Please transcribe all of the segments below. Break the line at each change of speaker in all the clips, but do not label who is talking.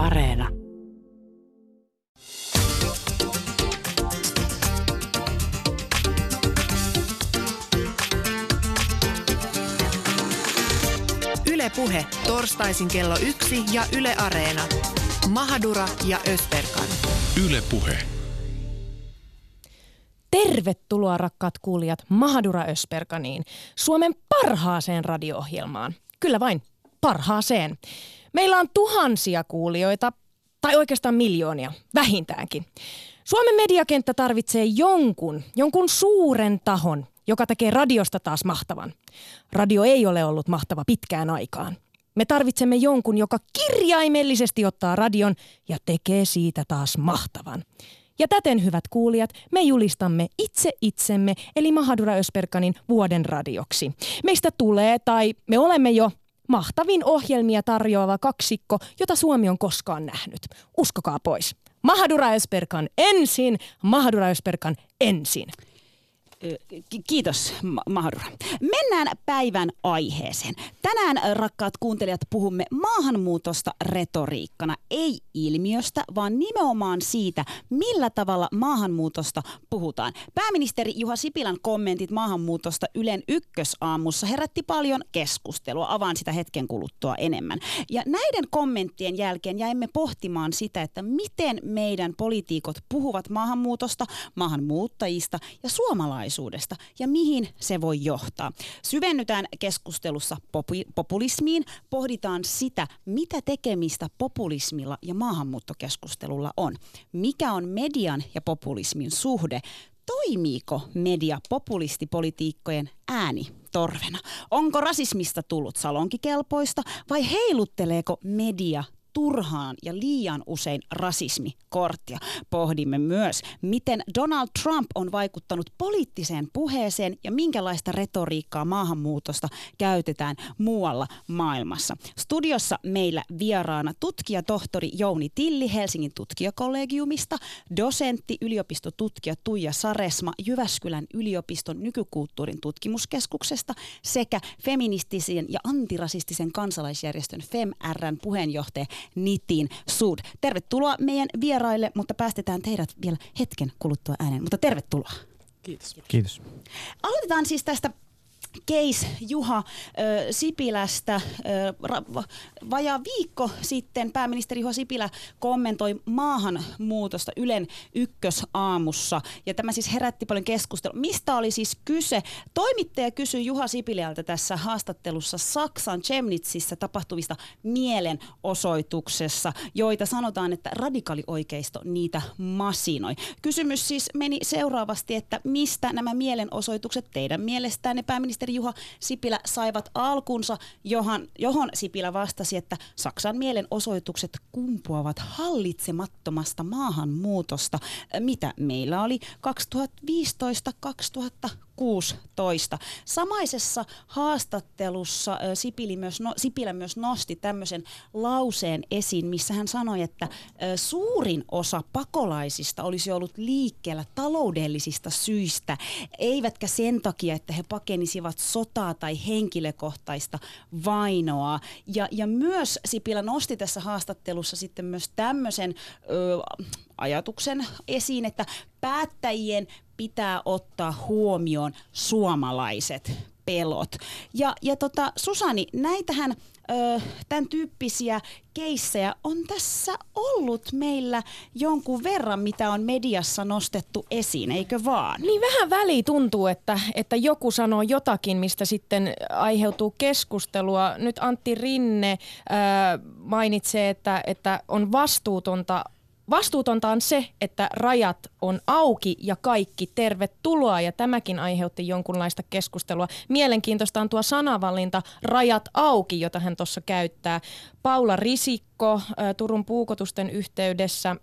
Areena.
Yle Puhe, torstaisin kello yksi ja Yle Areena. Mahadura ja Österkan.
Yle Puhe.
Tervetuloa rakkaat kuulijat Mahadura Ösperkaniin, Suomen parhaaseen radio-ohjelmaan. Kyllä vain, parhaaseen. Meillä on tuhansia kuulijoita, tai oikeastaan miljoonia, vähintäänkin. Suomen mediakenttä tarvitsee jonkun, jonkun suuren tahon, joka tekee radiosta taas mahtavan. Radio ei ole ollut mahtava pitkään aikaan. Me tarvitsemme jonkun, joka kirjaimellisesti ottaa radion ja tekee siitä taas mahtavan. Ja täten, hyvät kuulijat, me julistamme itse itsemme, eli Mahadura Ösperkanin vuoden radioksi. Meistä tulee, tai me olemme jo mahtavin ohjelmia tarjoava kaksikko, jota Suomi on koskaan nähnyt. Uskokaa pois. Mahadura Ösperkan ensin, Mahadura Ösperkan ensin.
Kiitos, Mahdura. Mennään päivän aiheeseen. Tänään, rakkaat kuuntelijat, puhumme maahanmuutosta retoriikkana, ei ilmiöstä, vaan nimenomaan siitä, millä tavalla maahanmuutosta puhutaan. Pääministeri Juha Sipilän kommentit maahanmuutosta Ylen ykkösaamussa herätti paljon keskustelua. Avaan sitä hetken kuluttua enemmän. Ja näiden kommenttien jälkeen jäimme pohtimaan sitä, että miten meidän poliitikot puhuvat maahanmuutosta, maahanmuuttajista ja suomalaisista tulevaisuudesta ja mihin se voi johtaa. Syvennytään keskustelussa populismiin, pohditaan sitä, mitä tekemistä populismilla ja maahanmuuttokeskustelulla on. Mikä on median ja populismin suhde? Toimiiko media populistipolitiikkojen ääni torvena? Onko rasismista tullut salonkikelpoista vai heilutteleeko media turhaan ja liian usein rasismikorttia. Pohdimme myös, miten Donald Trump on vaikuttanut poliittiseen puheeseen ja minkälaista retoriikkaa maahanmuutosta käytetään muualla maailmassa. Studiossa meillä vieraana tutkijatohtori Jouni Tilli Helsingin tutkijakollegiumista, dosentti yliopistotutkija Tuija Saresma Jyväskylän yliopiston nykykulttuurin tutkimuskeskuksesta sekä feministisen ja antirasistisen kansalaisjärjestön FemRn puheenjohtaja Nitin Sud. Tervetuloa meidän vieraille, mutta päästetään teidät vielä hetken kuluttua ääneen. Mutta tervetuloa.
Kiitos. Kiitos.
Aloitetaan siis tästä case Juha äh, Sipilästä. Äh, vajaa viikko sitten pääministeri Juha Sipilä kommentoi maahanmuutosta Ylen ykkösaamussa. Ja tämä siis herätti paljon keskustelua. Mistä oli siis kyse? Toimittaja kysyi Juha Sipilältä tässä haastattelussa Saksan Chemnitsissä tapahtuvista mielenosoituksessa, joita sanotaan, että radikaalioikeisto niitä masinoi. Kysymys siis meni seuraavasti, että mistä nämä mielenosoitukset teidän mielestänne pääministeri pääministeri Juha Sipilä saivat alkunsa, johon, johon Sipilä vastasi, että Saksan mielenosoitukset kumpuavat hallitsemattomasta maahanmuutosta, mitä meillä oli? 2015-2016 16. Samaisessa haastattelussa Sipili myös no, Sipilä myös nosti tämmöisen lauseen esiin, missä hän sanoi, että suurin osa pakolaisista olisi ollut liikkeellä taloudellisista syistä, eivätkä sen takia, että he pakenisivat sotaa tai henkilökohtaista vainoa. Ja, ja myös Sipilä nosti tässä haastattelussa sitten myös tämmöisen ö, ajatuksen esiin, että päättäjien pitää ottaa huomioon suomalaiset pelot. Ja, ja tota, Susani, näitähän ö, tämän tyyppisiä keissejä on tässä ollut meillä jonkun verran, mitä on mediassa nostettu esiin, eikö vaan?
Niin vähän väli tuntuu, että, että joku sanoo jotakin, mistä sitten aiheutuu keskustelua. Nyt Antti Rinne ö, mainitsee, että, että on vastuutonta Vastuutonta on se, että rajat on auki ja kaikki tervetuloa ja tämäkin aiheutti jonkunlaista keskustelua. Mielenkiintoista on tuo sanavalinta rajat auki, jota hän tuossa käyttää. Paula Risikko Turun puukotusten yhteydessä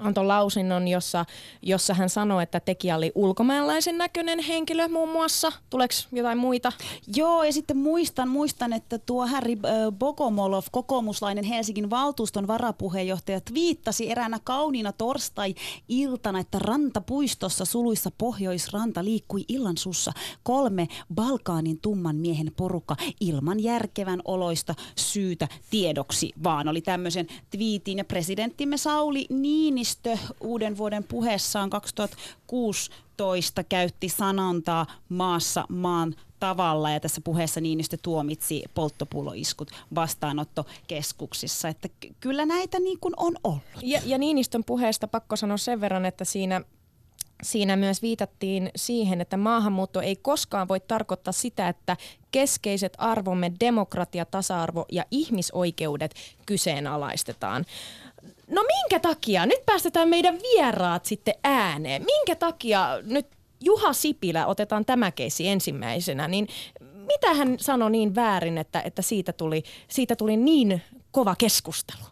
antoi lausinnon, jossa, jossa hän sanoi, että tekijä oli ulkomaalaisen näköinen henkilö muun muassa. Tuleeko jotain muita?
Joo, ja sitten muistan, muistan että tuo Harry Bogomolov, kokoomuslainen Helsingin valtuuston varapuheenjohtaja, viittasi eräänä kauniina torstai-iltana, että rantapuistossa suluissa Pohjoisranta liikkui illansussa kolme Balkaanin tumman miehen porukka ilman järkevän oloista syytä tiedoksi, vaan oli tämmöisen twiitin ja presidenttimme Sauli Niinistö Niinistö uuden vuoden puheessaan 2016 käytti sanontaa maassa maan tavalla ja tässä puheessa Niinistö tuomitsi polttopulloiskut vastaanottokeskuksissa. Että kyllä näitä niin kuin on ollut.
Ja, ja Niinistön puheesta pakko sanoa sen verran, että siinä Siinä myös viitattiin siihen, että maahanmuutto ei koskaan voi tarkoittaa sitä, että keskeiset arvomme demokratia, tasa-arvo ja ihmisoikeudet kyseenalaistetaan. No minkä takia? Nyt päästetään meidän vieraat sitten ääneen. Minkä takia nyt Juha Sipilä, otetaan tämä keissi ensimmäisenä, niin mitä hän sanoi niin väärin, että, että siitä, tuli, siitä tuli niin kova keskustelu?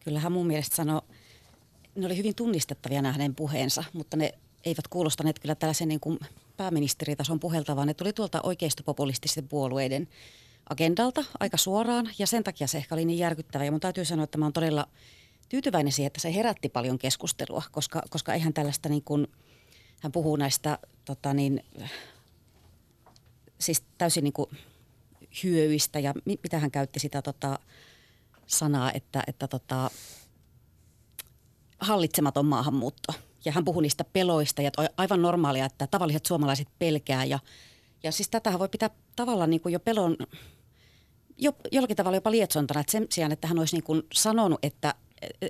Kyllähän mun mielestä sanoi, ne oli hyvin tunnistettavia nämä hänen puheensa, mutta ne eivät kuulostaneet kyllä tällaisen niin kuin pääministeritason puhelta, vaan ne tuli tuolta oikeistopopulististen puolueiden agendalta aika suoraan ja sen takia se ehkä oli niin järkyttävä. Ja mun täytyy sanoa, että mä oon todella tyytyväinen siihen, että se herätti paljon keskustelua, koska, koska eihän tällaista niin kuin, hän puhuu näistä tota niin, siis täysin niin kuin hyöyistä ja mitä hän käytti sitä tota, sanaa, että, että tota, hallitsematon maahanmuutto. Ja hän puhui niistä peloista ja aivan normaalia, että tavalliset suomalaiset pelkää ja, ja siis tätähän voi pitää tavallaan niin kuin jo pelon jo, jollakin tavalla jopa lietsontana, että sen sijaan, että hän olisi niin kuin sanonut, että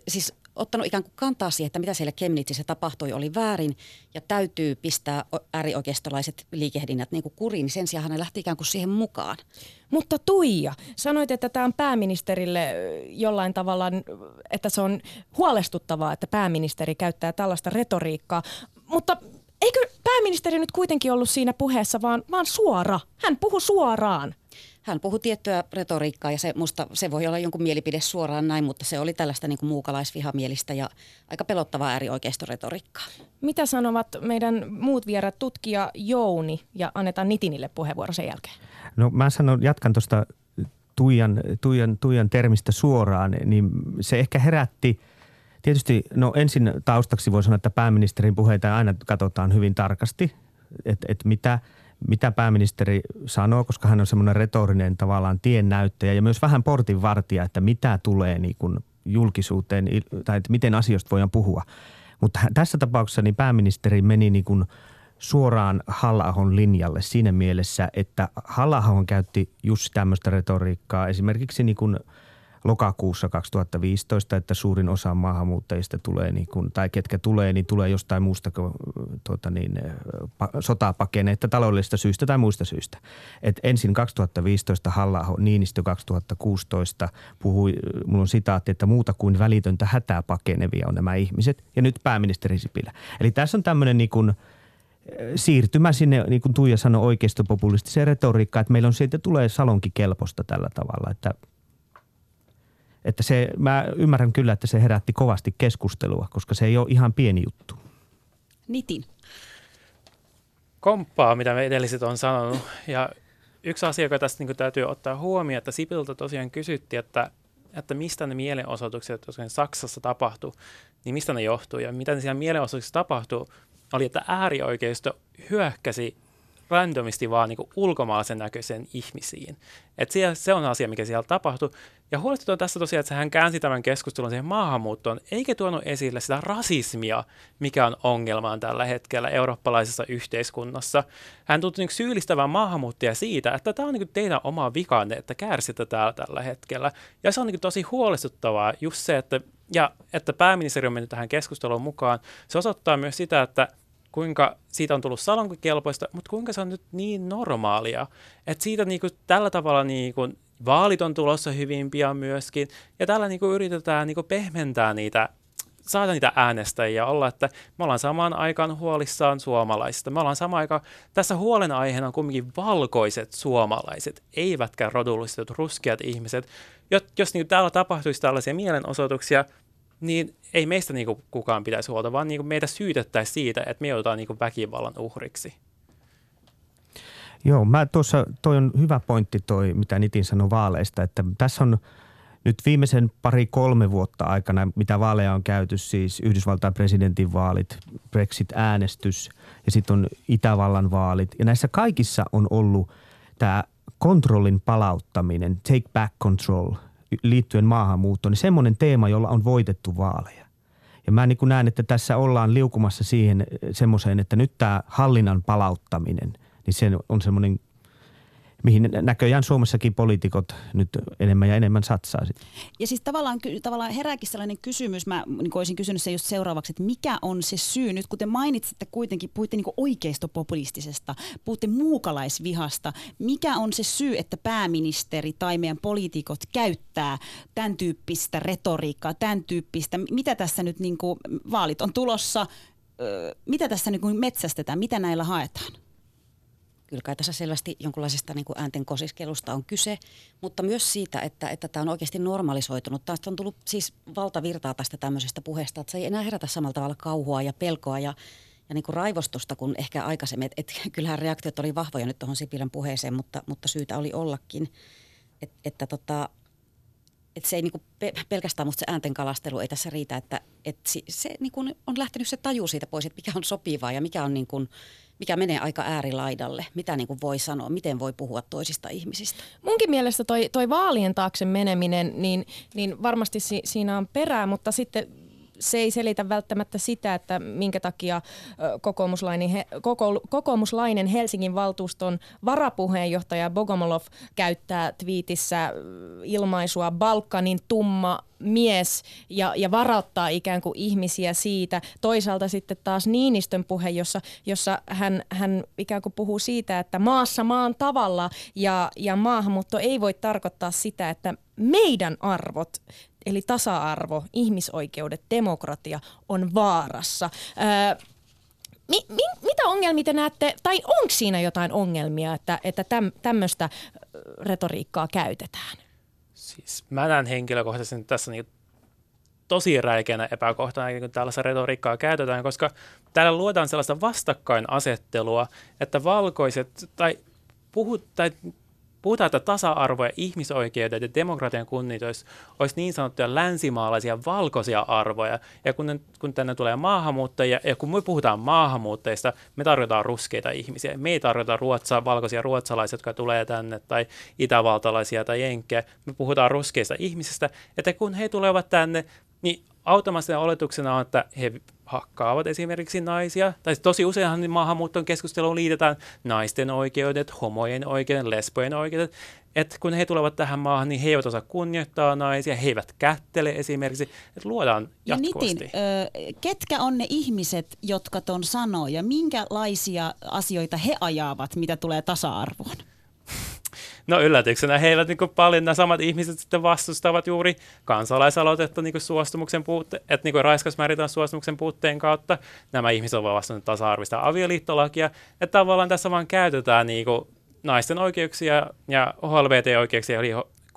siis ottanut ikään kuin kantaa siihen, että mitä siellä Kemnitsissä tapahtui, oli väärin ja täytyy pistää äärioikeistolaiset liikehdinnät niin kuin kuriin, niin sen sijaan hän lähti ikään kuin siihen mukaan.
Mutta Tuija, sanoit, että tämä on pääministerille jollain tavalla, että se on huolestuttavaa, että pääministeri käyttää tällaista retoriikkaa, mutta eikö pääministeri nyt kuitenkin ollut siinä puheessa vaan, vaan suora? Hän puhui suoraan
hän puhui tiettyä retoriikkaa ja se, musta, se voi olla jonkun mielipide suoraan näin, mutta se oli tällaista niin kuin muukalaisvihamielistä ja aika pelottavaa äärioikeistoretoriikkaa.
Mitä sanovat meidän muut vierat tutkija Jouni ja annetaan Nitinille puheenvuoro sen jälkeen?
No mä sanon, jatkan tuosta Tuijan, Tuijan, Tuijan termistä suoraan, niin se ehkä herätti – Tietysti no ensin taustaksi voi sanoa, että pääministerin puheita aina katsotaan hyvin tarkasti, että et mitä – mitä pääministeri sanoo, koska hän on semmoinen retorinen tavallaan tiennäyttäjä ja myös vähän portinvartija, että mitä tulee niin kuin julkisuuteen tai että miten asioista voidaan puhua. Mutta tässä tapauksessa niin pääministeri meni niin kuin suoraan halla linjalle siinä mielessä, että halla käytti just tämmöistä retoriikkaa esimerkiksi niin kuin – lokakuussa 2015, että suurin osa maahanmuuttajista tulee, niin kun, tai ketkä tulee, niin tulee jostain muusta tuota niin, sotapakeneita taloudellisista syistä tai muista syistä. Et ensin 2015 halla Niinistö 2016 puhui, mulla on sitaatti, että muuta kuin välitöntä hätää pakenevia on nämä ihmiset. Ja nyt pääministeri Sipilä. Eli tässä on tämmöinen niin kuin, siirtymä sinne, niin kuin Tuija sanoi, oikeistopopulistiseen retoriikkaan, että meillä on siitä tulee salonki kelposta tällä tavalla, että että se, mä ymmärrän kyllä, että se herätti kovasti keskustelua, koska se ei ole ihan pieni juttu.
Nitin.
Komppaa, mitä me edelliset on sanonut. Ja yksi asia, joka tästä niin täytyy ottaa huomioon, että Sipiltä tosiaan kysyttiin, että, että mistä ne mielenosoitukset, jotka Saksassa tapahtui, niin mistä ne johtuu ja mitä ne siellä mielenosoituksissa tapahtuu, oli, että äärioikeisto hyökkäsi randomisti vaan niin ulkomaalaisen näköisen ihmisiin. Et se, se on asia, mikä siellä tapahtui. Ja huolestuttavaa tässä tosiaan, että hän käänsi tämän keskustelun siihen maahanmuuttoon, eikä tuonut esille sitä rasismia, mikä on ongelmaan tällä hetkellä eurooppalaisessa yhteiskunnassa. Hän tuntui niin syyllistävän maahanmuuttajia siitä, että tämä on niin teidän oma vikanne, että kärsitte täällä tällä hetkellä. Ja se on niin tosi huolestuttavaa just se, että, ja, että pääministeri on mennyt tähän keskusteluun mukaan. Se osoittaa myös sitä, että kuinka siitä on tullut salonkikelpoista, mutta kuinka se on nyt niin normaalia, että siitä niin kuin, tällä tavalla niin kuin, vaalit on tulossa hyvin pian myöskin, ja tällä niin kuin, yritetään niin kuin, pehmentää niitä saada niitä äänestäjiä olla, että me ollaan samaan aikaan huolissaan suomalaisista. Me ollaan samaan aikaan, tässä huolenaiheena on kuitenkin valkoiset suomalaiset, eivätkä rodulliset ruskeat ihmiset. Jos, jos niin täällä tapahtuisi tällaisia mielenosoituksia, niin ei meistä niin kuin kukaan pitäisi huolta, vaan niin kuin meitä syytettäisiin siitä, että me joudutaan niin kuin väkivallan uhriksi.
Joo, mä tuossa, toi on hyvä pointti toi, mitä Nitin sanoi vaaleista, että tässä on nyt viimeisen pari-kolme vuotta aikana, mitä vaaleja on käyty, siis Yhdysvaltain presidentin vaalit, Brexit-äänestys ja sitten on Itävallan vaalit. Ja näissä kaikissa on ollut tämä kontrollin palauttaminen, take back control liittyen maahanmuuttoon, niin semmoinen teema, jolla on voitettu vaaleja. Ja mä niin näen, että tässä ollaan liukumassa siihen semmoiseen, että nyt tämä hallinnan palauttaminen, niin se on semmoinen mihin näköjään Suomessakin poliitikot nyt enemmän ja enemmän satsaa. Sit.
Ja siis tavallaan, tavallaan herääkin sellainen kysymys, mä niin olisin kysynyt se just seuraavaksi, että mikä on se syy, nyt kun te mainitsitte kuitenkin, puhuitte niin oikeistopopulistisesta, puhutte muukalaisvihasta, mikä on se syy, että pääministeri tai meidän poliitikot käyttää tämän tyyppistä retoriikkaa, tämän tyyppistä, mitä tässä nyt niin kuin, vaalit on tulossa, mitä tässä niin kuin metsästetään, mitä näillä haetaan?
Kyllä kai tässä selvästi jonkunlaisesta niin kuin äänten kosiskelusta on kyse, mutta myös siitä, että, että tämä on oikeasti normalisoitunut. Tästä on tullut siis valtavirtaa tästä tämmöisestä puheesta, että se ei enää herätä samalla tavalla kauhua ja pelkoa ja, ja niin kuin raivostusta kuin ehkä aikaisemmin. Et, et, kyllähän reaktiot oli vahvoja nyt tuohon Sipilän puheeseen, mutta, mutta syytä oli ollakin. Et, että tota, et se ei niinku pelkästään musta se äänten kalastelu ei tässä riitä, että et se, se niinku on lähtenyt se taju siitä pois, että mikä on sopivaa ja mikä on niinku, mikä menee aika äärilaidalle, mitä niin kuin voi sanoa, miten voi puhua toisista ihmisistä.
Munkin mielestä toi, toi vaalien taakse meneminen, niin, niin varmasti si, siinä on perää, mutta sitten se ei selitä välttämättä sitä, että minkä takia kokoomuslainen, koko, kokoomuslainen Helsingin valtuuston varapuheenjohtaja Bogomolov käyttää twiitissä ilmaisua Balkanin tumma mies ja, ja varoittaa ikään kuin ihmisiä siitä. Toisaalta sitten taas Niinistön puhe, jossa, jossa hän, hän ikään kuin puhuu siitä, että maassa maan tavalla ja, ja maahanmuutto ei voi tarkoittaa sitä, että meidän arvot eli tasa-arvo, ihmisoikeudet, demokratia on vaarassa. Öö, mi, mi, mitä ongelmia te näette, tai onko siinä jotain ongelmia, että, että täm, tämmöistä retoriikkaa käytetään?
Siis mä näen henkilökohtaisesti tässä niin tosi räikeänä epäkohtana, kun tällaista retoriikkaa käytetään, koska täällä luodaan sellaista vastakkainasettelua, että valkoiset tai puhut, tai puhutaan, että tasa-arvo ja ihmisoikeudet ja demokratian kunnioitus olisi niin sanottuja länsimaalaisia valkoisia arvoja. Ja kun, kun tänne tulee maahanmuuttajia, ja kun me puhutaan maahanmuuttajista, me tarvitaan ruskeita ihmisiä. Me ei tarvita ruotsa, valkoisia ruotsalaisia, jotka tulee tänne, tai itävaltalaisia tai jenkkejä. Me puhutaan ruskeista ihmisistä, että kun he tulevat tänne, niin automaattisena oletuksena on, että he hakkaavat esimerkiksi naisia. Tai tosi useinhan maahanmuuton keskusteluun liitetään naisten oikeudet, homojen oikeudet, lesbojen oikeudet. Että kun he tulevat tähän maahan, niin he eivät osaa kunnioittaa naisia, he eivät kättele esimerkiksi. Että luodaan jatkuvasti. Ja Nitin,
ö, ketkä on ne ihmiset, jotka ton sanoo ja minkälaisia asioita he ajavat, mitä tulee tasa-arvoon?
No yllätyksenä he eivät niin paljon, nämä samat ihmiset sitten vastustavat juuri kansalaisaloitetta niin suostumuksen puutte, että niin raiskausmääritään suostumuksen puutteen kautta. Nämä ihmiset ovat vastanneet tasa-arvista avioliittolakia, että tavallaan tässä vaan käytetään niin kuin naisten oikeuksia ja HLBT-oikeuksia, eli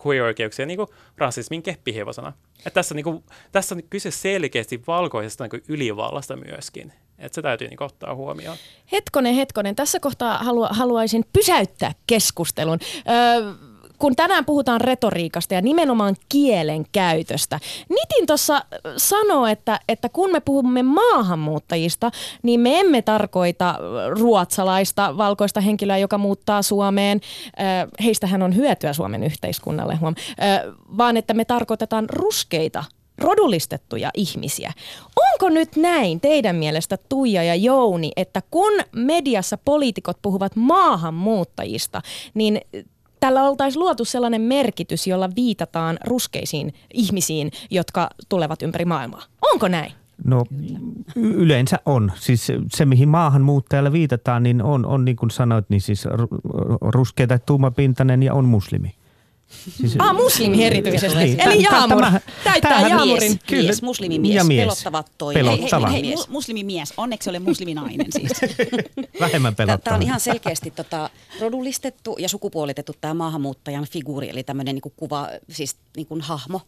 queer-oikeuksia niin rasismin keppihevosana. Että tässä, niin kuin, tässä on kyse selkeästi valkoisesta niin ylivallasta myöskin. Että se täytyy niin ottaa huomioon.
Hetkonen, hetkonen. Tässä kohtaa halu, haluaisin pysäyttää keskustelun. Öö, kun tänään puhutaan retoriikasta ja nimenomaan kielen käytöstä. Nitin tuossa sanoo, että, että kun me puhumme maahanmuuttajista, niin me emme tarkoita ruotsalaista valkoista henkilöä, joka muuttaa Suomeen. Heistähän on hyötyä Suomen yhteiskunnalle, huom. vaan että me tarkoitetaan ruskeita rodullistettuja ihmisiä. Onko nyt näin teidän mielestä Tuija ja Jouni, että kun mediassa poliitikot puhuvat maahanmuuttajista, niin tällä oltaisiin luotu sellainen merkitys, jolla viitataan ruskeisiin ihmisiin, jotka tulevat ympäri maailmaa. Onko näin?
No yleensä on. Siis se, mihin maahanmuuttajalle viitataan, niin on, on niin kuin sanoit, niin siis ruskea tai tuumapintainen ja on muslimi.
Siis, ah, muslimi erityisesti. Niin, Eli Jaamur tämä, täyttää Jaamurin.
Mies, kyllä. mies, muslimimies, ja mies. pelottava toi.
Pelottava. Hei, hei, hei, muslimimies, onneksi ole musliminainen siis.
Vähemmän pelottava.
Tämä on ihan selkeästi tota, rodullistettu ja sukupuolitettu tämä maahanmuuttajan figuuri, eli tämmöinen niinku kuva, siis niinku hahmo.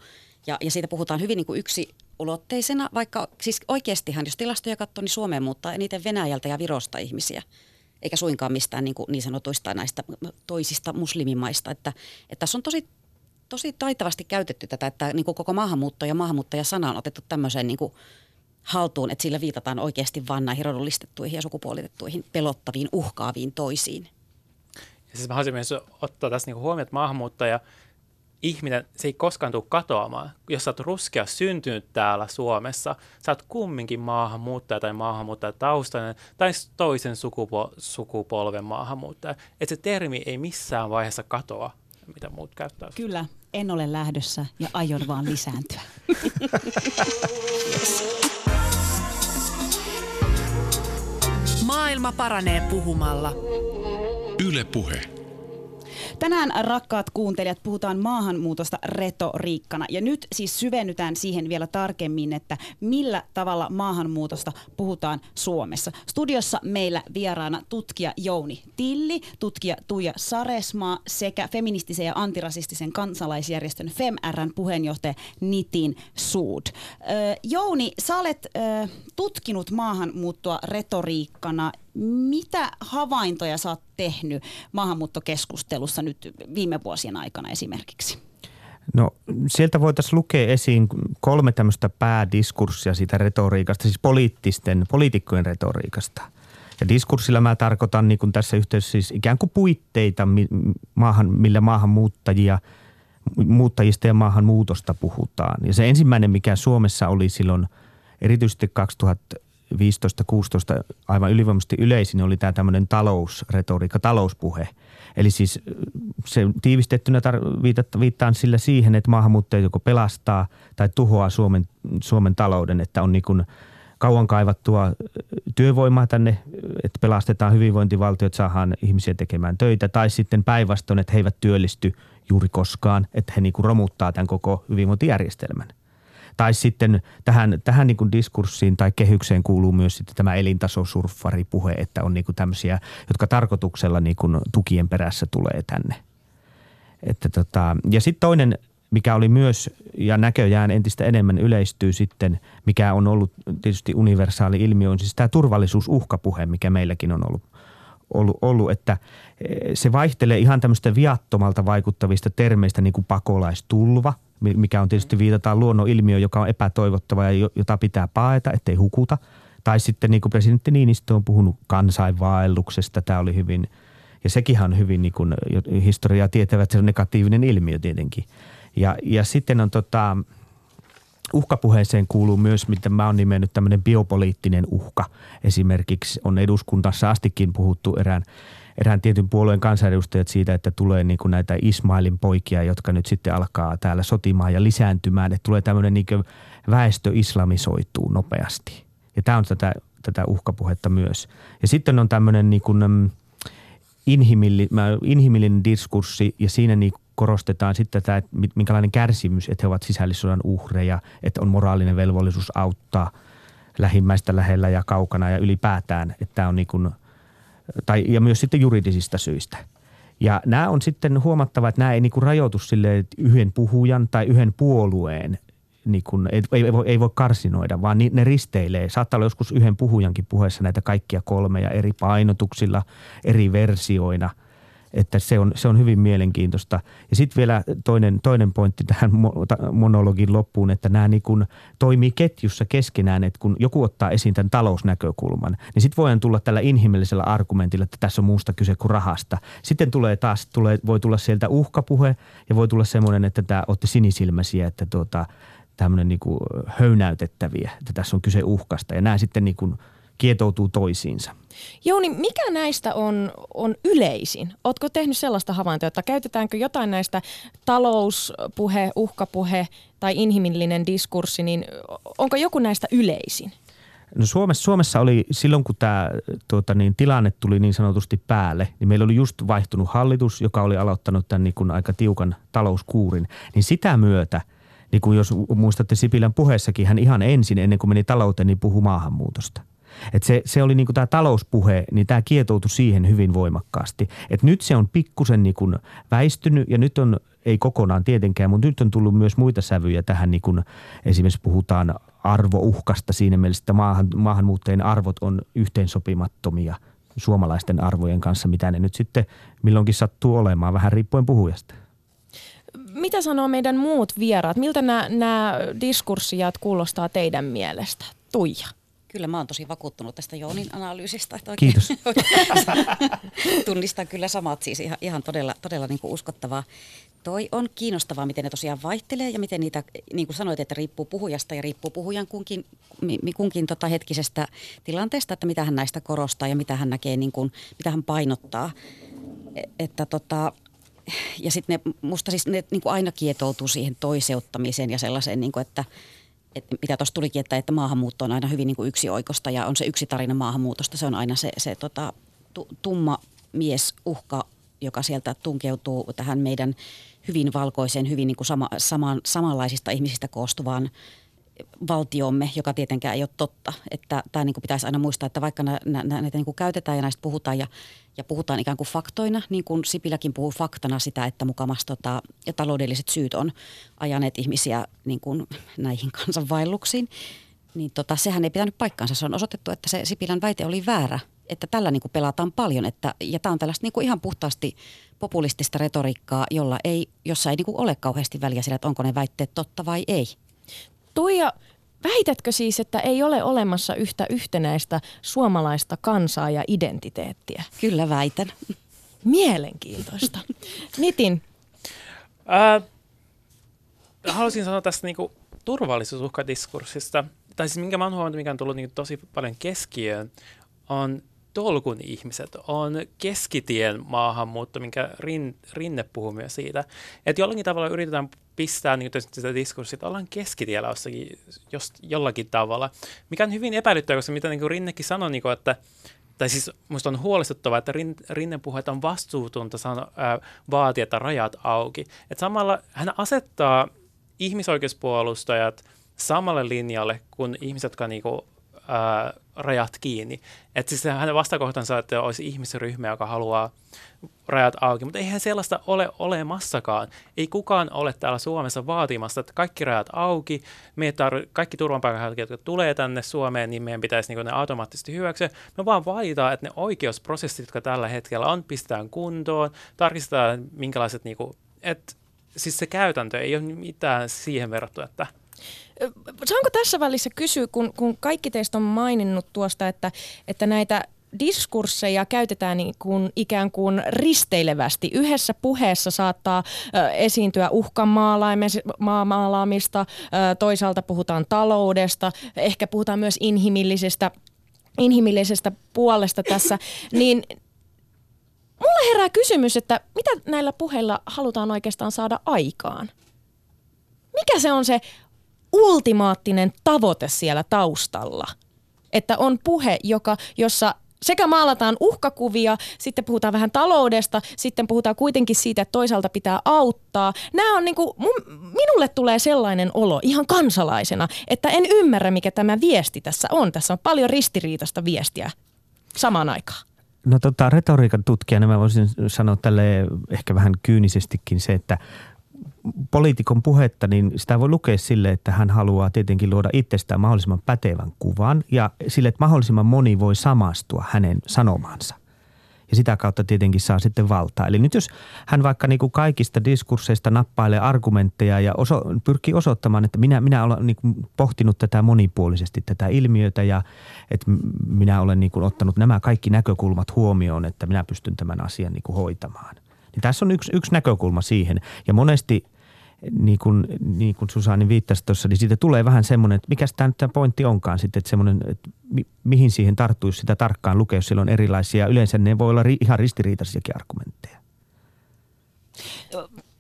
Ja, ja siitä puhutaan hyvin niin kuin yksi ulotteisena, vaikka siis oikeastihan, jos tilastoja katsoo, niin Suomeen muuttaa eniten Venäjältä ja Virosta ihmisiä, eikä suinkaan mistään niin, kuin niin sanotuista näistä toisista muslimimaista. Että, että tässä on tosi, tosi taitavasti käytetty tätä, että niin kuin koko maahanmuutto ja maahanmuuttaja-sana on otettu tämmöiseen niin kuin haltuun, että sillä viitataan oikeasti vain näihin rodullistettuihin ja sukupuolitettuihin pelottaviin, uhkaaviin toisiin.
Ja siis mä haluaisin myös ottaa tässä niin huomioon, että maahanmuuttaja – ihminen, se ei koskaan tule katoamaan. Jos sä oot ruskea syntynyt täällä Suomessa, sä oot kumminkin maahanmuuttaja tai maahanmuuttaja taustainen tai toisen sukupo- sukupolven maahanmuuttaja. Että se termi ei missään vaiheessa katoa, mitä muut käyttää.
Kyllä, en ole lähdössä ja aion vaan lisääntyä.
Maailma paranee puhumalla.
Yle Puhe.
Tänään rakkaat kuuntelijat puhutaan maahanmuutosta retoriikkana ja nyt siis syvennytään siihen vielä tarkemmin, että millä tavalla maahanmuutosta puhutaan Suomessa. Studiossa meillä vieraana tutkija Jouni Tilli, tutkija Tuija Saresmaa sekä feministisen ja antirasistisen kansalaisjärjestön FemRn puheenjohtaja Nitin Suud. Jouni, sä olet tutkinut maahanmuuttoa retoriikkana mitä havaintoja sä oot tehnyt maahanmuuttokeskustelussa nyt viime vuosien aikana esimerkiksi?
No sieltä voitaisiin lukea esiin kolme tämmöistä päädiskurssia siitä retoriikasta, siis poliittisten, poliitikkojen retoriikasta. Ja diskurssilla mä tarkoitan niin kuin tässä yhteydessä siis ikään kuin puitteita, maahan, millä maahanmuuttajia, muuttajista ja maahanmuutosta puhutaan. Ja se ensimmäinen, mikä Suomessa oli silloin erityisesti 2000 15-16 aivan ylivoimaisesti yleisin oli tämä tämmöinen talousretoriikka, talouspuhe. Eli siis se tiivistettynä tar- viittaan sillä siihen, että maahanmuuttaja joko pelastaa tai tuhoaa Suomen, Suomen talouden, että on niin kuin kauan kaivattua työvoimaa tänne, että pelastetaan hyvinvointivaltio, että saadaan ihmisiä tekemään töitä, tai sitten päinvastoin, että he eivät työllisty juuri koskaan, että he niin kuin romuttaa tämän koko hyvinvointijärjestelmän – tai sitten tähän, tähän niin kuin diskurssiin tai kehykseen kuuluu myös sitten tämä elintasosurffaripuhe, että on niin kuin tämmöisiä, jotka tarkoituksella niin kuin tukien perässä tulee tänne. Että tota, ja sitten toinen, mikä oli myös ja näköjään entistä enemmän yleistyy sitten, mikä on ollut tietysti universaali ilmiö, on siis tämä turvallisuusuhkapuhe, mikä meilläkin on ollut ollut, ollut, että eh, se vaihtelee ihan tämmöistä viattomalta vaikuttavista termeistä niin kuin pakolaistulva, mikä on tietysti viitataan luonnon ilmiö, joka on epätoivottava ja jota pitää paeta, ettei hukuta. Tai sitten niin kuin presidentti Niinistö on puhunut kansainvaelluksesta, tämä oli hyvin, ja sekin on hyvin niin kuin historiaa tietävät, se on negatiivinen ilmiö tietenkin. Ja, ja sitten on tota, uhkapuheeseen kuuluu myös, mitä mä oon nimennyt tämmöinen biopoliittinen uhka. Esimerkiksi on eduskuntassa astikin puhuttu erään erään tietyn puolueen kansanedustajat siitä, että tulee niin kuin näitä Ismailin poikia, jotka nyt sitten alkaa täällä sotimaan ja lisääntymään. Että tulee tämmöinen niin väestö islamisoituu nopeasti. Ja tämä on tätä, tätä uhkapuhetta myös. Ja sitten on tämmöinen niin kuin, mm, inhimilli, inhimillinen diskurssi ja siinä niin korostetaan sitten tätä, että minkälainen kärsimys, että he ovat sisällissodan uhreja, että on moraalinen velvollisuus auttaa lähimmäistä lähellä ja kaukana ja ylipäätään, että tämä on niin kuin – tai, ja myös sitten juridisista syistä. Ja nämä on sitten huomattava, että nämä ei niin rajoitu sille yhden puhujan tai yhden puolueen niin kuin, ei, ei, voi, ei voi karsinoida, vaan ne risteilee. Saattaa olla joskus yhden puhujankin puheessa näitä kaikkia kolmeja eri painotuksilla, eri versioina – että se on, se on hyvin mielenkiintoista. Ja sitten vielä toinen, toinen pointti tähän monologin loppuun, että nämä niin toimii ketjussa keskenään, että kun joku ottaa esiin tämän talousnäkökulman, niin sitten voidaan tulla tällä inhimillisellä argumentilla, että tässä on muusta kyse kuin rahasta. Sitten tulee taas, tulee, voi tulla sieltä uhkapuhe ja voi tulla semmoinen, että tämä olette sinisilmäisiä, että tuota, tämmöinen niin höynäytettäviä, että tässä on kyse uhkasta. Ja nämä sitten niin kuin kietoutuu toisiinsa.
Jouni, mikä näistä on, on yleisin? Oletko tehnyt sellaista havaintoa, että käytetäänkö jotain näistä talouspuhe, uhkapuhe tai inhimillinen diskurssi, niin onko joku näistä yleisin?
No Suomessa, Suomessa oli silloin, kun tämä tuota, niin, tilanne tuli niin sanotusti päälle, niin meillä oli just vaihtunut hallitus, joka oli aloittanut tämän niin kuin aika tiukan talouskuurin. Niin sitä myötä, niin kuin jos muistatte Sipilän puheessakin, hän ihan ensin, ennen kuin meni talouteen, niin puhui maahanmuutosta – Et se, se oli niin tämä talouspuhe, niin tämä kietoutui siihen hyvin voimakkaasti. Et nyt se on pikkusen niin väistynyt ja nyt on, ei kokonaan tietenkään, mutta nyt on tullut myös muita sävyjä tähän, niin kuin esimerkiksi puhutaan arvouhkasta siinä mielessä, että maahan, maahanmuuttajien arvot on yhteensopimattomia suomalaisten arvojen kanssa, mitä ne nyt sitten milloinkin sattuu olemaan, vähän riippuen puhujasta.
Mitä sanoo meidän muut vieraat? Miltä nämä diskurssijat kuulostaa teidän mielestä? Tuija.
Kyllä mä oon tosi vakuuttunut tästä Joonin analyysistä. Että oikein,
Kiitos.
tunnistan kyllä samat, siis ihan, ihan todella, todella niin kuin uskottavaa. Toi on kiinnostavaa, miten ne tosiaan vaihtelee ja miten niitä, niin kuin sanoit, että riippuu puhujasta ja riippuu puhujan kunkin, kunkin tota hetkisestä tilanteesta, että mitä hän näistä korostaa ja mitä hän näkee, niin kuin, mitä hän painottaa. E, että tota, ja sitten ne, musta siis ne niin kuin aina kietoutuu siihen toiseuttamiseen ja sellaiseen, niin kuin, että – että mitä tuossa tulikin, että, että maahanmuutto on aina hyvin niin kuin yksioikosta ja on se yksi tarina maahanmuutosta. Se on aina se, se tota, tu, tumma mies uhka, joka sieltä tunkeutuu tähän meidän hyvin valkoiseen, hyvin niin kuin sama, saman, samanlaisista ihmisistä koostuvaan valtiomme, joka tietenkään ei ole totta. Että tämä niin kuin pitäisi aina muistaa, että vaikka nä, nä, näitä niin kuin käytetään ja näistä puhutaan ja, ja puhutaan ikään kuin faktoina, niin kuin Sipiläkin puhuu faktana sitä, että mukamas tota, ja taloudelliset syyt on ajaneet ihmisiä niin kuin näihin kansanvaelluksiin, niin tota, sehän ei pitänyt paikkaansa. Se on osoitettu, että se Sipilän väite oli väärä, että tällä niin kuin pelataan paljon. Että, ja tämä on tällaista niin kuin ihan puhtaasti populistista retoriikkaa, jolla ei, jossa ei niin kuin ole kauheasti väliä sillä, että onko ne väitteet totta vai ei.
Tuija, väitätkö siis, että ei ole olemassa yhtä yhtenäistä suomalaista kansaa ja identiteettiä?
Kyllä väitän.
Mielenkiintoista. Nitin.
Äh, haluaisin sanoa tästä niinku turvallisuusuhkadiskurssista, tai siis minkä mä oon huomannut, mikä on tullut niinku tosi paljon keskiöön, on tolkun ihmiset, on keskitien maahanmuutto, minkä Rin, Rinne puhuu myös siitä, että jollakin tavalla yritetään pistää niin sitä diskurssia, että ollaan keskitiellä jossakin, jos, jollakin tavalla, mikä on hyvin epäilyttävää, koska mitä niin Rinnekin sanoi, niin kuin, että tai siis minusta on huolestuttavaa, että Rinne puhuu, että on vastuutonta vaatia, että rajat auki. Et samalla hän asettaa ihmisoikeuspuolustajat samalle linjalle kuin ihmiset, jotka niinku, rajat kiinni. Että siis hänen vastakohtansa, että olisi ihmisryhmä, joka haluaa rajat auki, mutta eihän sellaista ole olemassakaan. Ei kukaan ole täällä Suomessa vaatimassa, että kaikki rajat auki, me kaikki turvapaikanhakijat, jotka tulee tänne Suomeen, niin meidän pitäisi niin ne automaattisesti hyväksyä. Me vaan vaaditaan, että ne oikeusprosessit, jotka tällä hetkellä on, pistetään kuntoon, tarkistetaan minkälaiset, niin kuin, että siis se käytäntö ei ole mitään siihen verrattuna, että –
Saanko tässä välissä kysyä, kun, kun kaikki teistä on maininnut tuosta, että, että näitä diskursseja käytetään niin kuin ikään kuin risteilevästi. Yhdessä puheessa saattaa ö, esiintyä uhkamaalaamista, toisaalta puhutaan taloudesta, ehkä puhutaan myös inhimillisestä, inhimillisestä puolesta tässä. Niin mulle herää kysymys, että mitä näillä puheilla halutaan oikeastaan saada aikaan? Mikä se on se ultimaattinen tavoite siellä taustalla. Että on puhe, joka, jossa sekä maalataan uhkakuvia, sitten puhutaan vähän taloudesta, sitten puhutaan kuitenkin siitä, että toisaalta pitää auttaa. Nämä on niin kuin, minulle tulee sellainen olo ihan kansalaisena, että en ymmärrä, mikä tämä viesti tässä on. Tässä on paljon ristiriitaista viestiä samaan aikaan.
No tota, retoriikan tutkijana mä voisin sanoa tälle ehkä vähän kyynisestikin se, että poliitikon puhetta, niin sitä voi lukea sille, että hän haluaa tietenkin luoda itsestään mahdollisimman pätevän kuvan ja sille, että mahdollisimman moni voi samastua hänen sanomansa. Ja sitä kautta tietenkin saa sitten valtaa. Eli nyt jos hän vaikka niin kuin kaikista diskursseista nappailee argumentteja ja oso, pyrkii osoittamaan, että minä, minä olen niin kuin pohtinut tätä monipuolisesti, tätä ilmiötä ja että minä olen niin kuin ottanut nämä kaikki näkökulmat huomioon, että minä pystyn tämän asian niin kuin hoitamaan. Niin tässä on yksi, yksi näkökulma siihen. Ja monesti niin kuin, niin kuin Susanni viittasi tuossa, niin siitä tulee vähän semmoinen, että mikä tämä nyt tämä pointti onkaan sitten, että semmoinen, että mi, mihin siihen tarttuisi sitä tarkkaan lukea, jos on erilaisia. Yleensä ne voi olla ri, ihan ristiriitaisiakin argumentteja.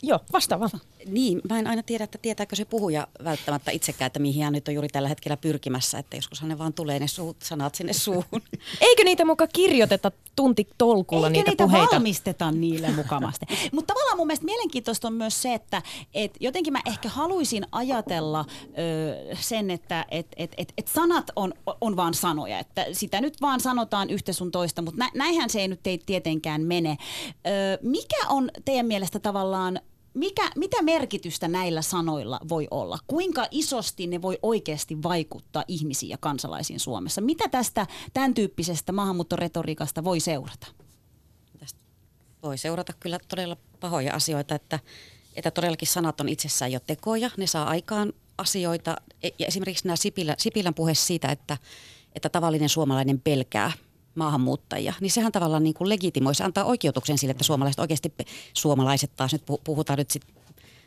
Joo, vastaava.
Niin, mä en aina tiedä, että tietääkö se puhuja välttämättä itsekään, että mihin hän nyt on juuri tällä hetkellä pyrkimässä, että joskus ne vaan tulee ne suut, sanat sinne suuhun.
Eikö niitä muka kirjoiteta tunti tolkulla
Eikö
niitä,
niitä
puheita?
valmisteta niille mukamasti? Mutta tavallaan mun mielestä mielenkiintoista on myös se, että et jotenkin mä ehkä haluaisin ajatella ö, sen, että et, et, et, et sanat on, on vaan sanoja. Että sitä nyt vaan sanotaan yhtä sun toista, mutta nä, näinhän se ei nyt ei tietenkään mene. Ö, mikä on teidän mielestä tavallaan mikä, mitä merkitystä näillä sanoilla voi olla? Kuinka isosti ne voi oikeasti vaikuttaa ihmisiin ja kansalaisiin Suomessa? Mitä tästä tämän tyyppisestä maahanmuuttoretoriikasta voi seurata?
Tästä voi seurata kyllä todella pahoja asioita, että, että todellakin sanat on itsessään jo tekoja. Ne saa aikaan asioita. E- Ja esimerkiksi nämä Sipilä, Sipilän puhe siitä, että, että tavallinen suomalainen pelkää maahanmuuttajia, niin sehän tavallaan niin kuin legitimoi, se antaa oikeutuksen sille, että suomalaiset oikeasti, suomalaiset taas nyt pu- puhutaan nyt sit,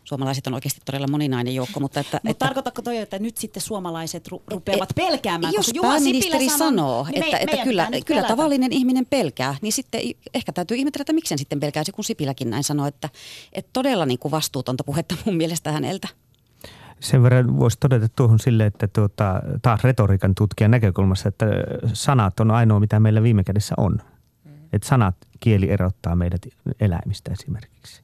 suomalaiset on oikeasti todella moninainen joukko, mutta että,
Mutta
että
tarkoitatko toi, että nyt sitten suomalaiset ru- rupeavat pelkäämään?
jos
koska Juha
pääministeri
Sipilä
sanoo,
niin me-
että, että
meidän
kyllä, kyllä
pelätä.
tavallinen ihminen pelkää, niin sitten ehkä täytyy ihmetellä, että miksen sitten pelkäisi, kun Sipiläkin näin sanoi, että, että todella niin kuin vastuutonta puhetta mun mielestä häneltä.
Sen verran voisi todeta tuohon sille, että tuota, taas retoriikan tutkijan näkökulmassa, että sanat on ainoa, mitä meillä viime kädessä on. Että sanat, kieli erottaa meidät eläimistä esimerkiksi.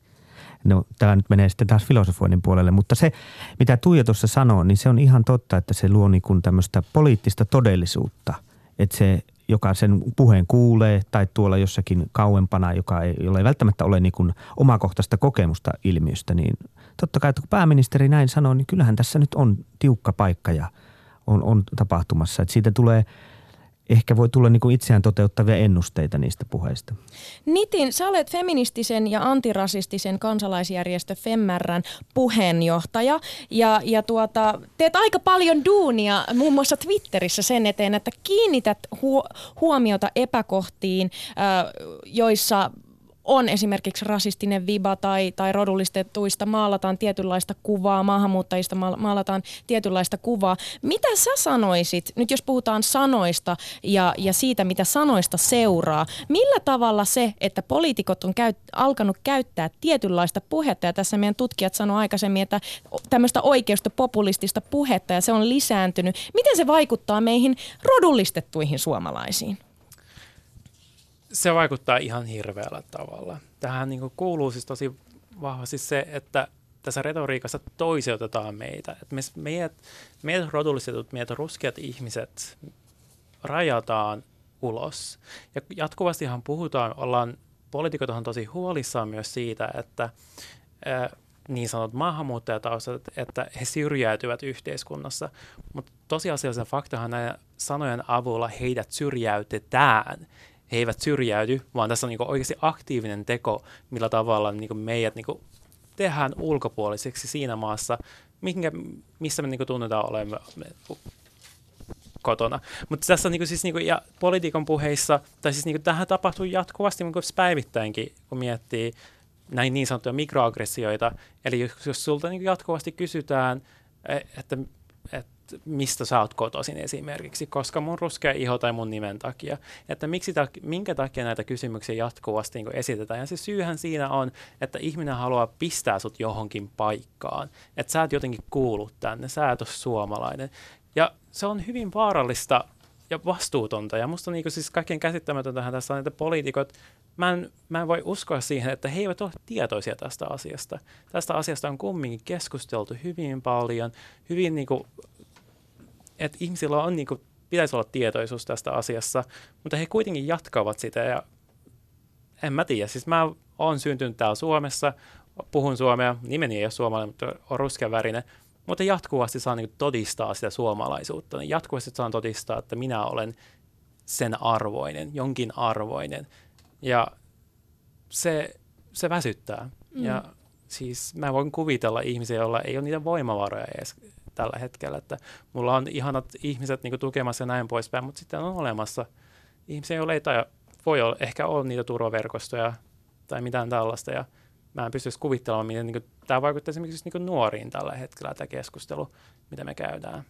No, tämä nyt menee sitten taas filosofoinnin puolelle, mutta se, mitä Tuija tuossa sanoo, niin se on ihan totta, että se luo niin kuin tämmöistä poliittista todellisuutta. Että se, joka sen puheen kuulee tai tuolla jossakin kauempana, joka ei, jolla ei välttämättä ole niin kuin omakohtaista kokemusta ilmiöstä, niin totta kai, että kun pääministeri näin sanoo, niin kyllähän tässä nyt on tiukka paikka ja on, on tapahtumassa. Että siitä tulee, ehkä voi tulla niin kuin itseään toteuttavia ennusteita niistä puheista.
Nitin, sä olet feministisen ja antirasistisen kansalaisjärjestö Femmärrän puheenjohtaja ja, ja tuota, teet aika paljon duunia muun muassa Twitterissä sen eteen, että kiinnität huo, huomiota epäkohtiin, äh, joissa on esimerkiksi rasistinen viba tai, tai rodullistettuista maalataan tietynlaista kuvaa, maahanmuuttajista maal- maalataan tietynlaista kuvaa. Mitä sä sanoisit, nyt jos puhutaan sanoista ja, ja siitä, mitä sanoista seuraa, millä tavalla se, että poliitikot on käyt, alkanut käyttää tietynlaista puhetta, ja tässä meidän tutkijat sanoi aikaisemmin, että tämmöistä oikeusta populistista puhetta, ja se on lisääntynyt, miten se vaikuttaa meihin rodullistettuihin suomalaisiin?
Se vaikuttaa ihan hirveällä tavalla. Tähän niin kuin kuuluu siis tosi vahvasti se, että tässä retoriikassa toiseutetaan meitä. Että me, meidät, meidät rodullistetut, meidät ruskeat ihmiset rajataan ulos. Ja jatkuvastihan puhutaan, ollaan, poliitikot on tosi huolissaan myös siitä, että niin sanotut maahanmuuttajataustat, että he syrjäytyvät yhteiskunnassa. Mutta tosiasiallisen faktahan näiden sanojen avulla heidät syrjäytetään he eivät syrjäyty, vaan tässä on niin oikeasti aktiivinen teko, millä tavalla niin meidät niin tehdään ulkopuoliseksi siinä maassa, minkä, missä me niin tunnetaan olemme kotona. Mutta tässä niin siis, niin kuin, ja politiikan puheissa, tai siis niin tähän tapahtuu jatkuvasti niin päivittäinkin, kun miettii näin niin sanottuja mikroaggressioita. Eli jos, jos sulta niin jatkuvasti kysytään, että, että mistä sä oot kotoisin esimerkiksi, koska mun ruskea iho tai mun nimen takia. Että miksi ta- minkä takia näitä kysymyksiä jatkuvasti niin esitetään. Ja se syyhän siinä on, että ihminen haluaa pistää sut johonkin paikkaan. Että sä et jotenkin kuulu tänne, sä et ole suomalainen. Ja se on hyvin vaarallista ja vastuutonta. Ja musta niin siis kaikkein käsittämätöntähän tässä on, että poliitikot, mä en, mä en voi uskoa siihen, että he eivät ole tietoisia tästä asiasta. Tästä asiasta on kumminkin keskusteltu hyvin paljon, hyvin niin kuin että ihmisillä on niin kuin, pitäisi olla tietoisuus tästä asiassa, mutta he kuitenkin jatkavat sitä ja en mä tiedä. Siis mä oon syntynyt täällä Suomessa, puhun suomea, nimeni ei ole suomalainen, mutta on ruskean värinen, mutta jatkuvasti saan niin todistaa sitä suomalaisuutta. Niin jatkuvasti saan todistaa, että minä olen sen arvoinen, jonkin arvoinen. Ja se, se väsyttää. Mm. Ja siis mä voin kuvitella ihmisiä, joilla ei ole niitä voimavaroja edes tällä hetkellä, että mulla on ihanat ihmiset niin tukemassa ja näin poispäin, mutta sitten on olemassa ihmisiä, joilla ei tai voi olla, ehkä olla niitä turvaverkostoja tai mitään tällaista, ja mä en pystyisi kuvittelemaan, miten niin kuin, tämä vaikuttaa esimerkiksi niin kuin nuoriin tällä hetkellä, tämä keskustelu, mitä me käydään.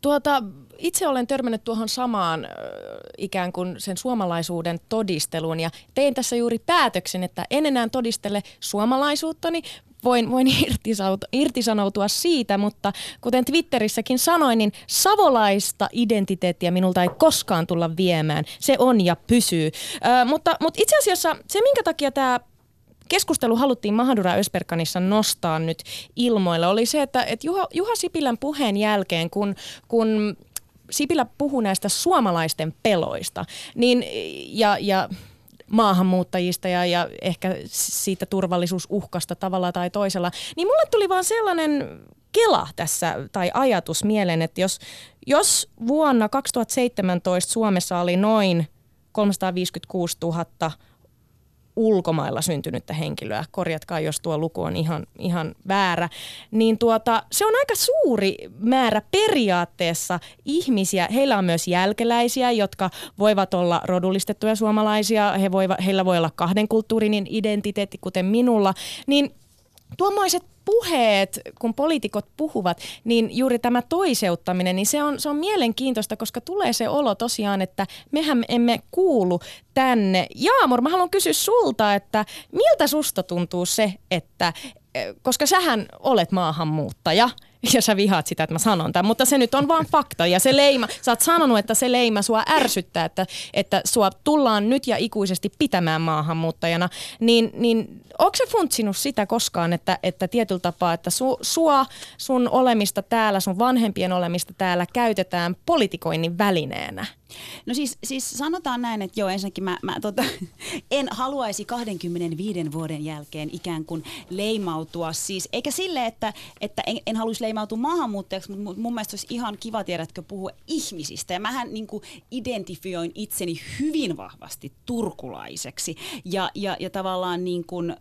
Tuota, itse olen törmännyt tuohon samaan ikään kuin sen suomalaisuuden todisteluun ja tein tässä juuri päätöksen, että en enää todistele suomalaisuuttani, voin, voin irtisanoutua siitä, mutta kuten Twitterissäkin sanoin, niin savolaista identiteettiä minulta ei koskaan tulla viemään. Se on ja pysyy. Ö, mutta, mutta itse asiassa se, minkä takia tämä keskustelu haluttiin Mahadura Ösperkanissa nostaa nyt ilmoille, oli se, että, että Juha, Juha Sipilän puheen jälkeen, kun, kun Sipilä puhui näistä suomalaisten peloista, niin, ja, ja maahanmuuttajista ja, ja ehkä siitä turvallisuusuhkasta tavalla tai toisella, niin mulle tuli vaan sellainen kela tässä tai ajatus mieleen, että jos, jos vuonna 2017 Suomessa oli noin 356 000 ulkomailla syntynyttä henkilöä, korjatkaa jos tuo luku on ihan, ihan väärä, niin tuota, se on aika suuri määrä periaatteessa ihmisiä. Heillä on myös jälkeläisiä, jotka voivat olla rodullistettuja suomalaisia, he voivat, heillä voi olla kahden kulttuurin identiteetti, kuten minulla, niin tuommoiset puheet, kun poliitikot puhuvat, niin juuri tämä toiseuttaminen, niin se on, se on mielenkiintoista, koska tulee se olo tosiaan, että mehän emme kuulu tänne. Jaamur, mä haluan kysyä sulta, että miltä susta tuntuu se, että eh, koska sähän olet maahanmuuttaja, ja sä vihaat sitä, että mä sanon tämän, mutta se nyt on vaan fakta. Ja se leima, sä oot sanonut, että se leima sua ärsyttää, että, että sua tullaan nyt ja ikuisesti pitämään maahanmuuttajana, niin, niin onko se funtsinut sitä koskaan, että, että tietyllä tapaa, että su, sua, sun olemista täällä, sun vanhempien olemista täällä käytetään politikoinnin välineenä?
No siis, siis sanotaan näin, että joo ensinnäkin mä, mä tota, en haluaisi 25 vuoden jälkeen ikään kuin leimautua. Siis, eikä sille, että, että en, en haluaisi leimautua maahanmuuttajaksi, mutta mun mielestä olisi ihan kiva tiedätkö puhua ihmisistä. Ja mähän niin kuin identifioin itseni hyvin vahvasti turkulaiseksi. Ja, ja, ja tavallaan niin kuin,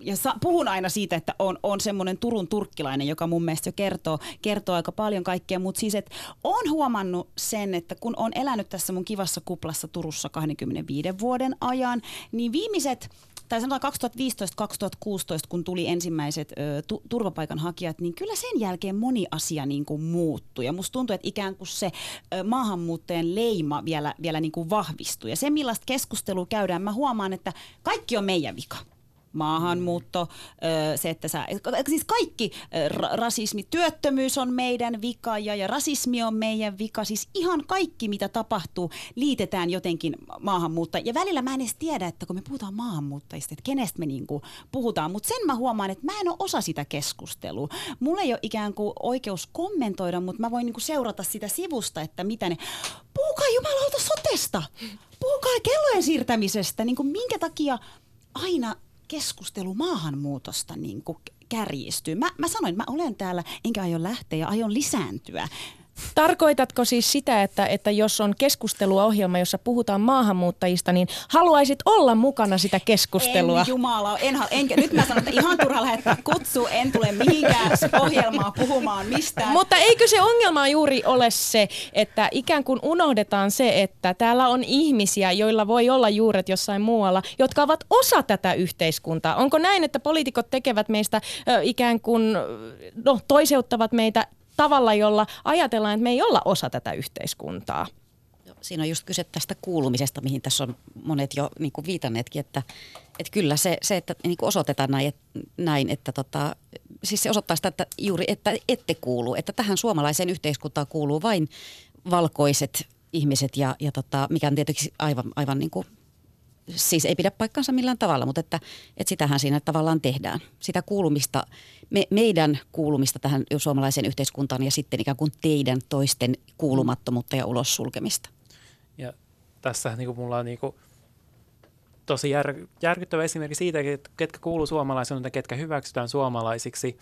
ja sa, puhun aina siitä, että on, on semmoinen Turun turkkilainen, joka mun mielestä jo kertoo, kertoo aika paljon kaikkea, mutta siis, että on huomannut sen, että kun on elänyt tässä mun kivassa kuplassa Turussa 25 vuoden ajan, niin viimeiset tai sanotaan 2015-2016, kun tuli ensimmäiset ö, tu- turvapaikanhakijat, niin kyllä sen jälkeen moni asia niin kuin muuttui. Ja musta tuntuu, että ikään kuin se ö, maahanmuuttajan leima vielä, vielä niin kuin vahvistui. Ja se, millaista keskustelua käydään, mä huomaan, että kaikki on meidän vika maahanmuutto, se, että sä, siis kaikki rasismi, työttömyys on meidän vika ja, ja rasismi on meidän vika, siis ihan kaikki mitä tapahtuu liitetään jotenkin maahanmuutta. Ja välillä mä en edes tiedä, että kun me puhutaan maahanmuuttajista, että kenestä me niinku puhutaan, mutta sen mä huomaan, että mä en ole osa sitä keskustelua. Mulla ei ole ikään kuin oikeus kommentoida, mutta mä voin niinku seurata sitä sivusta, että mitä ne, puhukaa jumalauta sotesta, puhukaa kellojen siirtämisestä, niin kuin minkä takia aina keskustelu maahanmuutosta niin kuin kärjistyy. Mä, mä sanoin, mä olen täällä, enkä aio lähteä ja aion lisääntyä.
Tarkoitatko siis sitä, että, että jos on keskusteluohjelma, jossa puhutaan maahanmuuttajista, niin haluaisit olla mukana sitä keskustelua?
En jumala, en, en, nyt mä sanon, että ihan turha lähettää kutsu, en tule mihinkään ohjelmaa puhumaan mistään.
Mutta eikö se ongelma juuri ole se, että ikään kuin unohdetaan se, että täällä on ihmisiä, joilla voi olla juuret jossain muualla, jotka ovat osa tätä yhteiskuntaa. Onko näin, että poliitikot tekevät meistä ö, ikään kuin, no, toiseuttavat meitä tavalla, jolla ajatellaan, että me ei olla osa tätä yhteiskuntaa.
Siinä on just kyse tästä kuulumisesta, mihin tässä on monet jo niin kuin viitanneetkin, että, että kyllä se, se että niin kuin osoitetaan näin, että, näin, että tota, siis se osoittaa sitä, että juuri, että ette kuulu, että tähän suomalaiseen yhteiskuntaan kuuluu vain valkoiset ihmiset ja, ja tota, mikä on tietysti aivan, aivan niin kuin siis ei pidä paikkansa millään tavalla, mutta että, että sitähän siinä tavallaan tehdään. Sitä kuulumista, me, meidän kuulumista tähän suomalaiseen yhteiskuntaan ja sitten ikään kuin teidän toisten kuulumattomuutta ja ulos sulkemista.
Ja tässä niin kuin mulla on niin kuin tosi jär, järkyttävä esimerkki siitä, että ketkä kuuluu suomalaisiin ja ketkä hyväksytään suomalaisiksi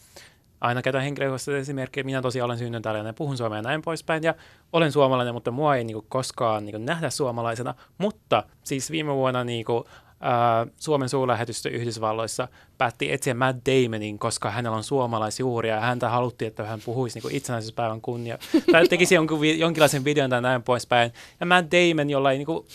aina käytän henkilökohtaisesti esimerkkiä, minä tosiaan olen syntynyt täällä ja puhun suomea ja näin poispäin, ja olen suomalainen, mutta mua ei niin kuin, koskaan niin kuin, nähdä suomalaisena, mutta siis viime vuonna niin kuin, Uh, Suomen suurlähetystö Yhdysvalloissa päätti etsiä Matt Damonin, koska hänellä on suomalaisjuuria ja häntä haluttiin, että hän puhuisi niin itsenäisyyspäivän kunnia. Tai tekisi jonkun, jonkinlaisen videon tai näin poispäin. Ja Matt Damon, jolla ei niin kuin,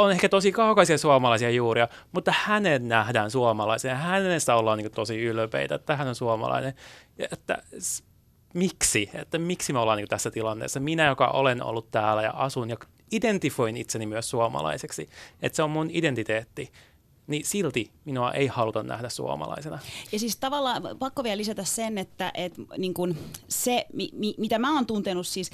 on ehkä tosi kaukaisia suomalaisia juuria, mutta hänet nähdään suomalaisen ja hänestä ollaan niin tosi ylpeitä, että hän on suomalainen. Ja että miksi? Että miksi me ollaan niin tässä tilanteessa? Minä, joka olen ollut täällä ja asun ja identifoin itseni myös suomalaiseksi, että se on mun identiteetti. Niin silti minua ei haluta nähdä suomalaisena.
Ja siis tavallaan pakko vielä lisätä sen, että et, niin kun se, mi, mi, mitä mä oon tuntenut siis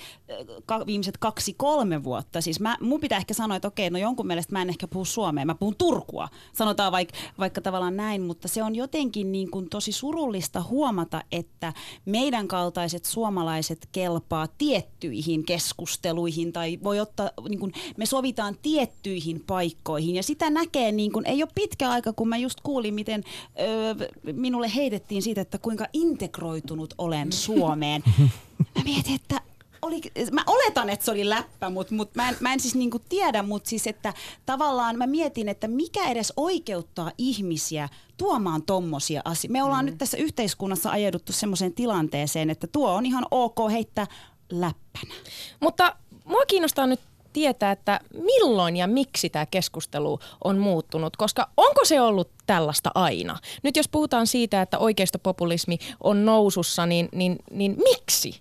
ka, viimeiset kaksi-kolme vuotta, siis mä, mun pitää ehkä sanoa, että okei, no jonkun mielestä mä en ehkä puhu suomea, mä puhun Turkua, sanotaan vaikka, vaikka tavallaan näin, mutta se on jotenkin niin kun tosi surullista huomata, että meidän kaltaiset suomalaiset kelpaa tiettyihin keskusteluihin tai voi ottaa, niin kun me sovitaan tiettyihin paikkoihin ja sitä näkee, niin kun, ei ole pitkä aika, kun mä just kuulin, miten öö, minulle heitettiin siitä, että kuinka integroitunut olen Suomeen. Mä mietin, että oli, mä oletan, että se oli läppä, mutta mut mä, en, mä en siis niinku tiedä, mutta siis että tavallaan mä mietin, että mikä edes oikeuttaa ihmisiä tuomaan tommosia asioita. Me ollaan mm. nyt tässä yhteiskunnassa ajauduttu semmoiseen tilanteeseen, että tuo on ihan ok heittää läppänä.
Mutta mua kiinnostaa nyt tietää, että milloin ja miksi tämä keskustelu on muuttunut, koska onko se ollut tällaista aina? Nyt jos puhutaan siitä, että oikeistopopulismi on nousussa, niin, niin, niin miksi?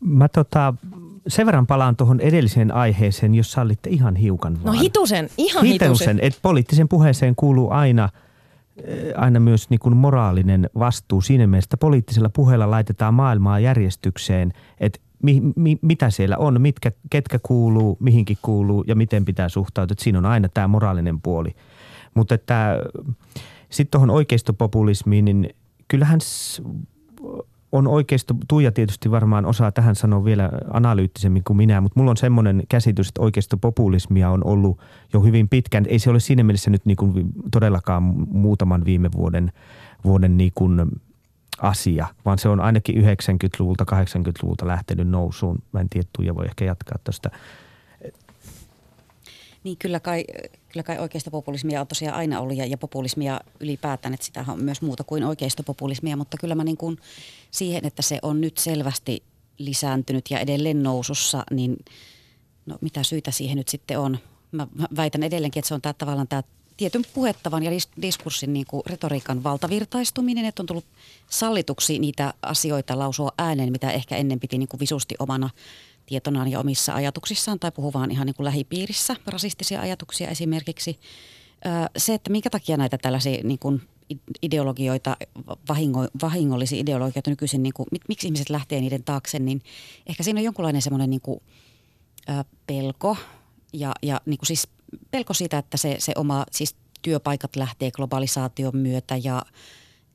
Mä tota, sen verran palaan tuohon edelliseen aiheeseen, jos sallitte ihan hiukan
vaan. No hitusen, ihan hitusen. hitusen.
Että poliittisen puheeseen kuuluu aina, eh, aina myös niin kuin moraalinen vastuu. Siinä mielessä poliittisella puheella laitetaan maailmaa järjestykseen, että mi, mi, mitä siellä on, mitkä, ketkä kuuluu, mihinkin kuuluu ja miten pitää suhtautua. Siinä on aina tämä moraalinen puoli. Mutta sitten tuohon oikeistopopulismiin, niin kyllähän on oikeisto, Tuija tietysti varmaan osaa tähän sanoa vielä analyyttisemmin kuin minä, mutta mulla on semmoinen käsitys, että oikeistopopulismia on ollut jo hyvin pitkään. Ei se ole siinä mielessä nyt niin kuin todellakaan muutaman viime vuoden, vuoden niin kuin asia, vaan se on ainakin 90-luvulta, 80-luvulta lähtenyt nousuun. Mä en tiedä, Tuija voi ehkä jatkaa tuosta.
Niin kyllä kai, kyllä kai oikeista populismia on tosiaan aina ollut ja, ja populismia ylipäätään, että sitä on myös muuta kuin oikeista populismia, mutta kyllä mä niin kuin siihen, että se on nyt selvästi lisääntynyt ja edelleen nousussa, niin no mitä syytä siihen nyt sitten on? Mä väitän edelleenkin, että se on tämä tavallaan tämä tietyn puhettavan ja diskurssin niin kuin retoriikan valtavirtaistuminen, että on tullut sallituksi niitä asioita lausua ääneen, mitä ehkä ennen piti niin kuin visusti omana tietonaan ja omissa ajatuksissaan tai puhuu vaan ihan niin kuin lähipiirissä rasistisia ajatuksia esimerkiksi. Se, että minkä takia näitä tällaisia niin kuin ideologioita, vahingo, vahingollisia ideologioita nykyisin, niin kuin, miksi ihmiset lähtee niiden taakse, niin ehkä siinä on jonkunlainen semmoinen niin kuin, pelko ja, ja niin kuin siis pelko siitä, että se, se oma, siis työpaikat lähtee globalisaation myötä ja,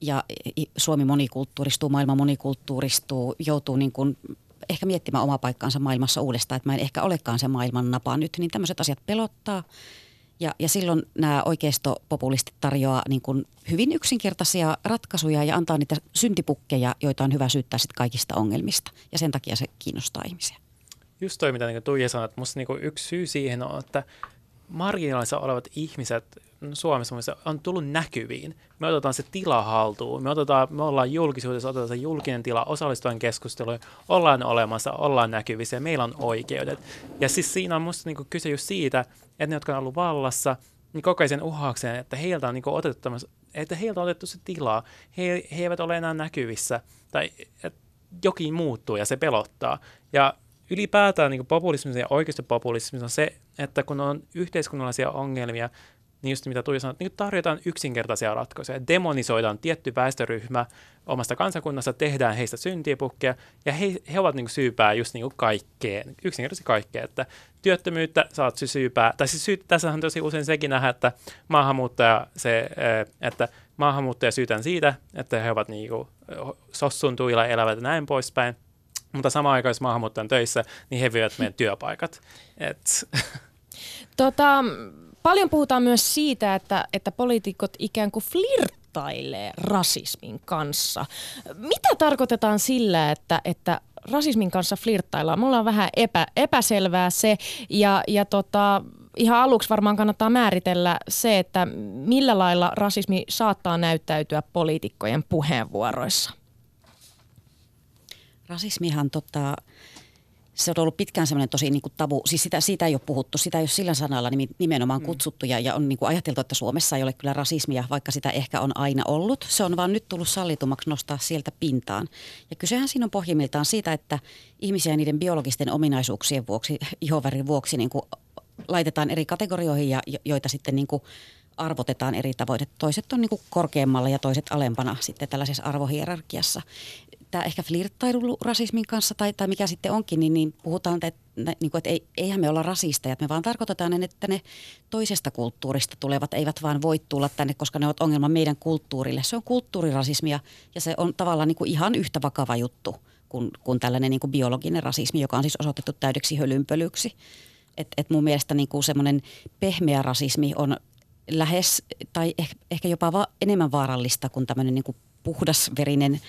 ja Suomi monikulttuuristuu, maailma monikulttuuristuu, joutuu niin kuin ehkä miettimään omaa paikkaansa maailmassa uudestaan, että mä en ehkä olekaan se maailman napa nyt, niin tämmöiset asiat pelottaa. Ja, ja silloin nämä oikeistopopulistit tarjoaa niin kuin hyvin yksinkertaisia ratkaisuja ja antaa niitä syntipukkeja, joita on hyvä syyttää sit kaikista ongelmista. Ja sen takia se kiinnostaa ihmisiä.
Just toi, mitä niin Tuija sanoi, että musta niin yksi syy siihen on, että marginaalissa olevat ihmiset Suomessa on tullut näkyviin. Me otetaan se tila haltuun. Me, otetaan, me ollaan julkisuudessa, otetaan se julkinen tila, osallistuvan keskusteluun, ollaan olemassa, ollaan näkyvissä ja meillä on oikeudet. Ja siis siinä on musta niinku kyse just siitä, että ne, jotka on ollut vallassa, niin koko ajan uhaakseen, että heiltä on niinku otettu, että heiltä on otettu se tilaa. He, he eivät ole enää näkyvissä tai että jokin muuttuu ja se pelottaa. Ja ylipäätään niin populismissa ja oikeistopopulismissa on se, että kun on yhteiskunnallisia ongelmia, niin just mitä Tuija sanoi, niin tarjotaan yksinkertaisia ratkaisuja. Demonisoidaan tietty väestöryhmä omasta kansakunnasta, tehdään heistä syntipukkeja, ja he, he ovat niin syypää just niin kaikkeen, yksinkertaisesti kaikkeen, että työttömyyttä saat syypää, tai siis syy, tässä on tosi usein sekin nähdä, että maahanmuuttaja, se, että maahanmuuttaja syytän siitä, että he ovat niin kuin sossun tuilla elävät ja näin poispäin, mutta samaan aikaan, jos maahanmuuttajan töissä, niin he vievät meidän työpaikat. Et.
Tota, paljon puhutaan myös siitä, että, että poliitikot ikään kuin flirttailee rasismin kanssa. Mitä tarkoitetaan sillä, että, että rasismin kanssa flirttaillaan? Mulla on vähän epä, epäselvää se ja, ja tota, ihan aluksi varmaan kannattaa määritellä se, että millä lailla rasismi saattaa näyttäytyä poliitikkojen puheenvuoroissa.
Rasismihan tota, se on ollut pitkään semmoinen tosi niin kuin tabu, siis sitä, siitä ei ole puhuttu, sitä ei ole sillä sanalla nimenomaan mm. kutsuttu ja, ja on niin kuin ajateltu, että Suomessa ei ole kyllä rasismia, vaikka sitä ehkä on aina ollut. Se on vaan nyt tullut sallitummaksi nostaa sieltä pintaan. Ja kysehän siinä on pohjimmiltaan siitä, että ihmisiä niiden biologisten ominaisuuksien vuoksi, ihovärin vuoksi niin kuin laitetaan eri kategorioihin ja joita sitten niin kuin arvotetaan eri tavoin. Toiset on niin kuin korkeammalla ja toiset alempana sitten tällaisessa arvohierarkiassa. Tämä ehkä flirttailu rasismin kanssa tai, tai mikä sitten onkin, niin, niin puhutaan, että, niin kuin, että ei, eihän me olla rasisteja. Me vaan tarkoitetaan, että ne toisesta kulttuurista tulevat eivät vaan voi tulla tänne, koska ne ovat ongelma meidän kulttuurille. Se on kulttuurirasismia ja se on tavallaan niin kuin ihan yhtä vakava juttu kuin, kuin tällainen niin kuin biologinen rasismi, joka on siis osoitettu täydeksi hölynpölyksi. Et, et mun mielestä niin kuin semmoinen pehmeä rasismi on lähes tai ehkä, ehkä jopa va- enemmän vaarallista kuin tämmöinen niin kuin puhdasverinen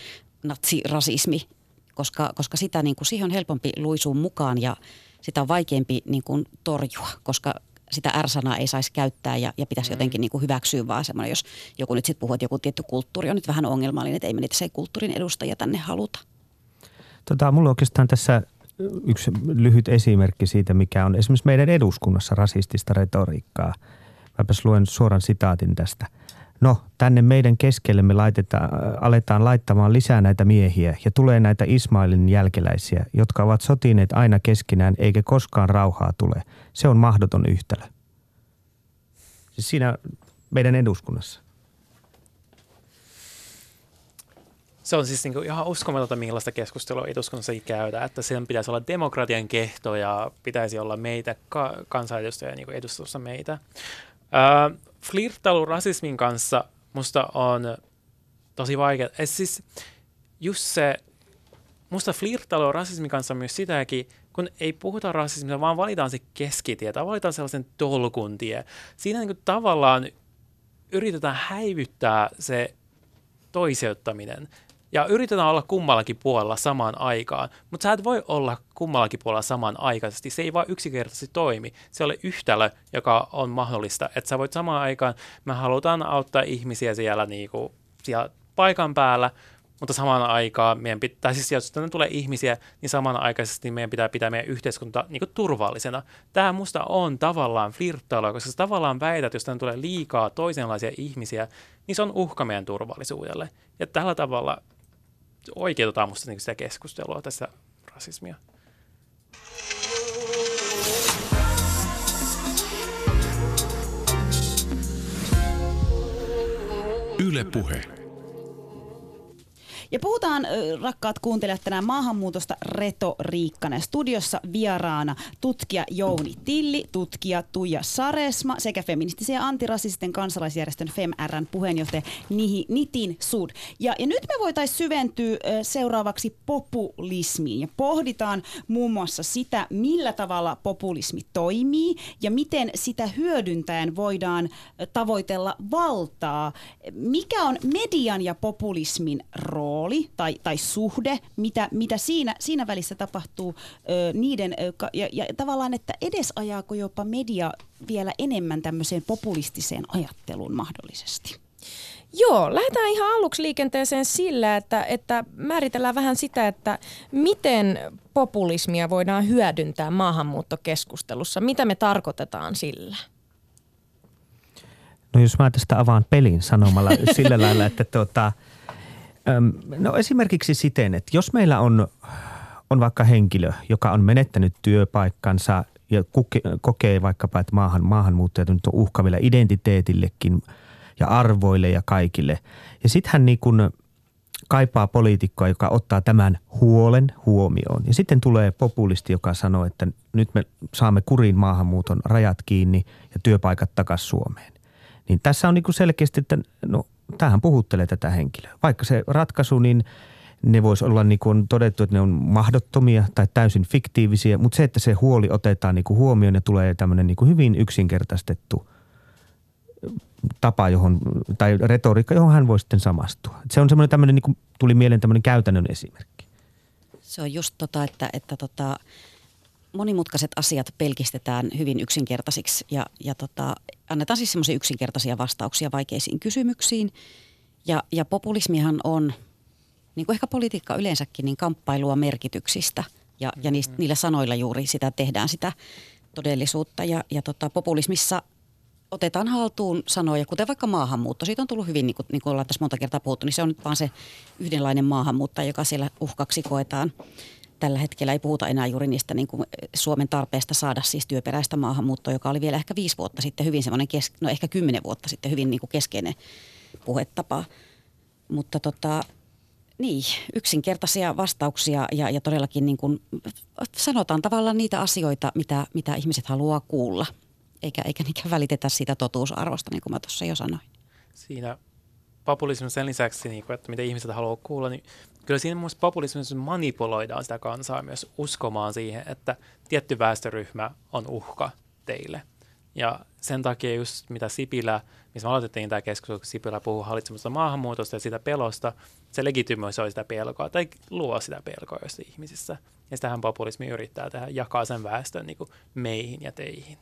natsirasismi, koska, koska sitä niin kuin, siihen on helpompi luisua mukaan ja sitä on vaikeampi niin kuin, torjua, koska sitä R-sanaa ei saisi käyttää ja, ja pitäisi mm. jotenkin niin kuin hyväksyä vaan semmoinen, jos joku nyt sitten puhuu, että joku tietty kulttuuri on nyt vähän ongelmallinen, että ei me niitä se kulttuurin edustajia tänne haluta.
Tota, mulla on oikeastaan tässä yksi lyhyt esimerkki siitä, mikä on esimerkiksi meidän eduskunnassa rasistista retoriikkaa. Mäpäs luen suoran sitaatin tästä. No, tänne meidän keskellemme laitetaan, aletaan laittamaan lisää näitä miehiä ja tulee näitä Ismailin jälkeläisiä, jotka ovat sotineet aina keskenään eikä koskaan rauhaa tule. Se on mahdoton yhtälö. Siis siinä meidän eduskunnassa.
se on siis niinku ihan uskomatonta, millaista keskustelua eduskunnassa käydään, että sen pitäisi olla demokratian kehto ja pitäisi olla meitä ka- kansanedustajia niin edustussa meitä. Öö, flirttailu rasismin kanssa musta on tosi vaikea. Et siis just se, musta flirttailu rasismin kanssa myös sitäkin, kun ei puhuta rasismista, vaan valitaan se keskitie tai valitaan sellaisen tolkuntie. Siinä niin tavallaan yritetään häivyttää se toiseuttaminen. Ja yritetään olla kummallakin puolella samaan aikaan, mutta sä et voi olla kummallakin puolella samaan aikaisesti. Se ei vaan yksinkertaisesti toimi. Se ole yhtälö, joka on mahdollista, että sä voit samaan aikaan, me halutaan auttaa ihmisiä siellä, niinku, siellä paikan päällä, mutta samaan aikaan meidän pitää, siis jos tänne tulee ihmisiä, niin samanaikaisesti meidän pitää pitää meidän yhteiskunta niin kuin turvallisena. Tämä musta on tavallaan flirttailua, koska sä tavallaan väität, että jos tänne tulee liikaa toisenlaisia ihmisiä, niin se on uhka meidän turvallisuudelle. Ja tällä tavalla oikeutetaan musta niin sitä keskustelua tässä rasismia.
Yle Puhe.
Ja puhutaan, rakkaat kuuntelijat, tänään maahanmuutosta retoriikkana. Studiossa vieraana tutkija Jouni Tilli, tutkija Tuija Saresma sekä feministisen ja antirasistisen kansalaisjärjestön FemRn puheenjohtaja Nihi, Nitin Sud. Ja, ja nyt me voitaisiin syventyä seuraavaksi populismiin ja pohditaan muun muassa sitä, millä tavalla populismi toimii ja miten sitä hyödyntäen voidaan tavoitella valtaa. Mikä on median ja populismin rooli? Rooli tai, tai suhde, mitä, mitä siinä, siinä välissä tapahtuu ö, niiden, ö, ja, ja tavallaan, että edesajaako jopa media vielä enemmän tämmöiseen populistiseen ajatteluun mahdollisesti?
Joo, lähdetään ihan aluksi liikenteeseen sillä, että, että määritellään vähän sitä, että miten populismia voidaan hyödyntää maahanmuuttokeskustelussa. Mitä me tarkoitetaan sillä?
No jos mä tästä avaan pelin sanomalla sillä lailla, että tuota, No esimerkiksi siten, että jos meillä on, on vaikka henkilö, joka on menettänyt työpaikkansa ja kokee vaikkapa, että maahan, maahanmuuttajat nyt on uhkavilla identiteetillekin ja arvoille ja kaikille. Ja sitten hän niin kuin kaipaa poliitikkoa, joka ottaa tämän huolen huomioon. Ja sitten tulee populisti, joka sanoo, että nyt me saamme kurin maahanmuuton rajat kiinni ja työpaikat takaisin Suomeen. Niin tässä on niin kuin selkeästi, että no tähän puhuttelee tätä henkilöä. Vaikka se ratkaisu, niin ne voisi olla niin kuin on todettu, että ne on mahdottomia tai täysin fiktiivisiä, mutta se, että se huoli otetaan niin kuin huomioon ja tulee tämmöinen niin kuin hyvin yksinkertaistettu tapa, johon, tai retoriikka, johon hän voi sitten samastua. Se on semmoinen tämmöinen, niin kuin tuli mieleen tämmöinen käytännön esimerkki.
Se on just tota, että, että tota, monimutkaiset asiat pelkistetään hyvin yksinkertaisiksi ja, ja tota, annetaan siis semmoisia yksinkertaisia vastauksia vaikeisiin kysymyksiin. Ja, ja populismihan on, niin kuin ehkä politiikka yleensäkin, niin kamppailua merkityksistä ja, ja niistä, niillä sanoilla juuri sitä tehdään sitä todellisuutta. Ja, ja tota, populismissa otetaan haltuun sanoja, kuten vaikka maahanmuutto. Siitä on tullut hyvin, niin kuin, niin kuin ollaan tässä monta kertaa puhuttu, niin se on nyt vaan se yhdenlainen maahanmuuttaja, joka siellä uhkaksi koetaan tällä hetkellä ei puhuta enää juuri niistä niin kuin Suomen tarpeesta saada siis työperäistä maahanmuuttoa, joka oli vielä ehkä viisi vuotta sitten hyvin semmoinen, kes- no ehkä kymmenen vuotta sitten hyvin niin kuin keskeinen puhetapa. Mutta tota, niin, yksinkertaisia vastauksia ja, ja todellakin niin kuin sanotaan tavallaan niitä asioita, mitä, mitä ihmiset haluaa kuulla, eikä, eikä niinkään välitetä siitä totuusarvosta, niin kuin mä tuossa jo sanoin.
Siinä populismin sen lisäksi, niin kuin, että mitä ihmiset haluaa kuulla, niin kyllä siinä myös populismissa manipuloidaan sitä kansaa myös uskomaan siihen, että tietty väestöryhmä on uhka teille. Ja sen takia just mitä Sipilä, missä me aloitettiin tämä keskustelu, kun Sipilä puhuu hallitsemasta maahanmuutosta ja sitä pelosta, se legitimöisoi sitä pelkoa tai luo sitä pelkoa jossain ihmisissä. Ja sitähän populismi yrittää tehdä, jakaa sen väestön niin meihin ja teihin.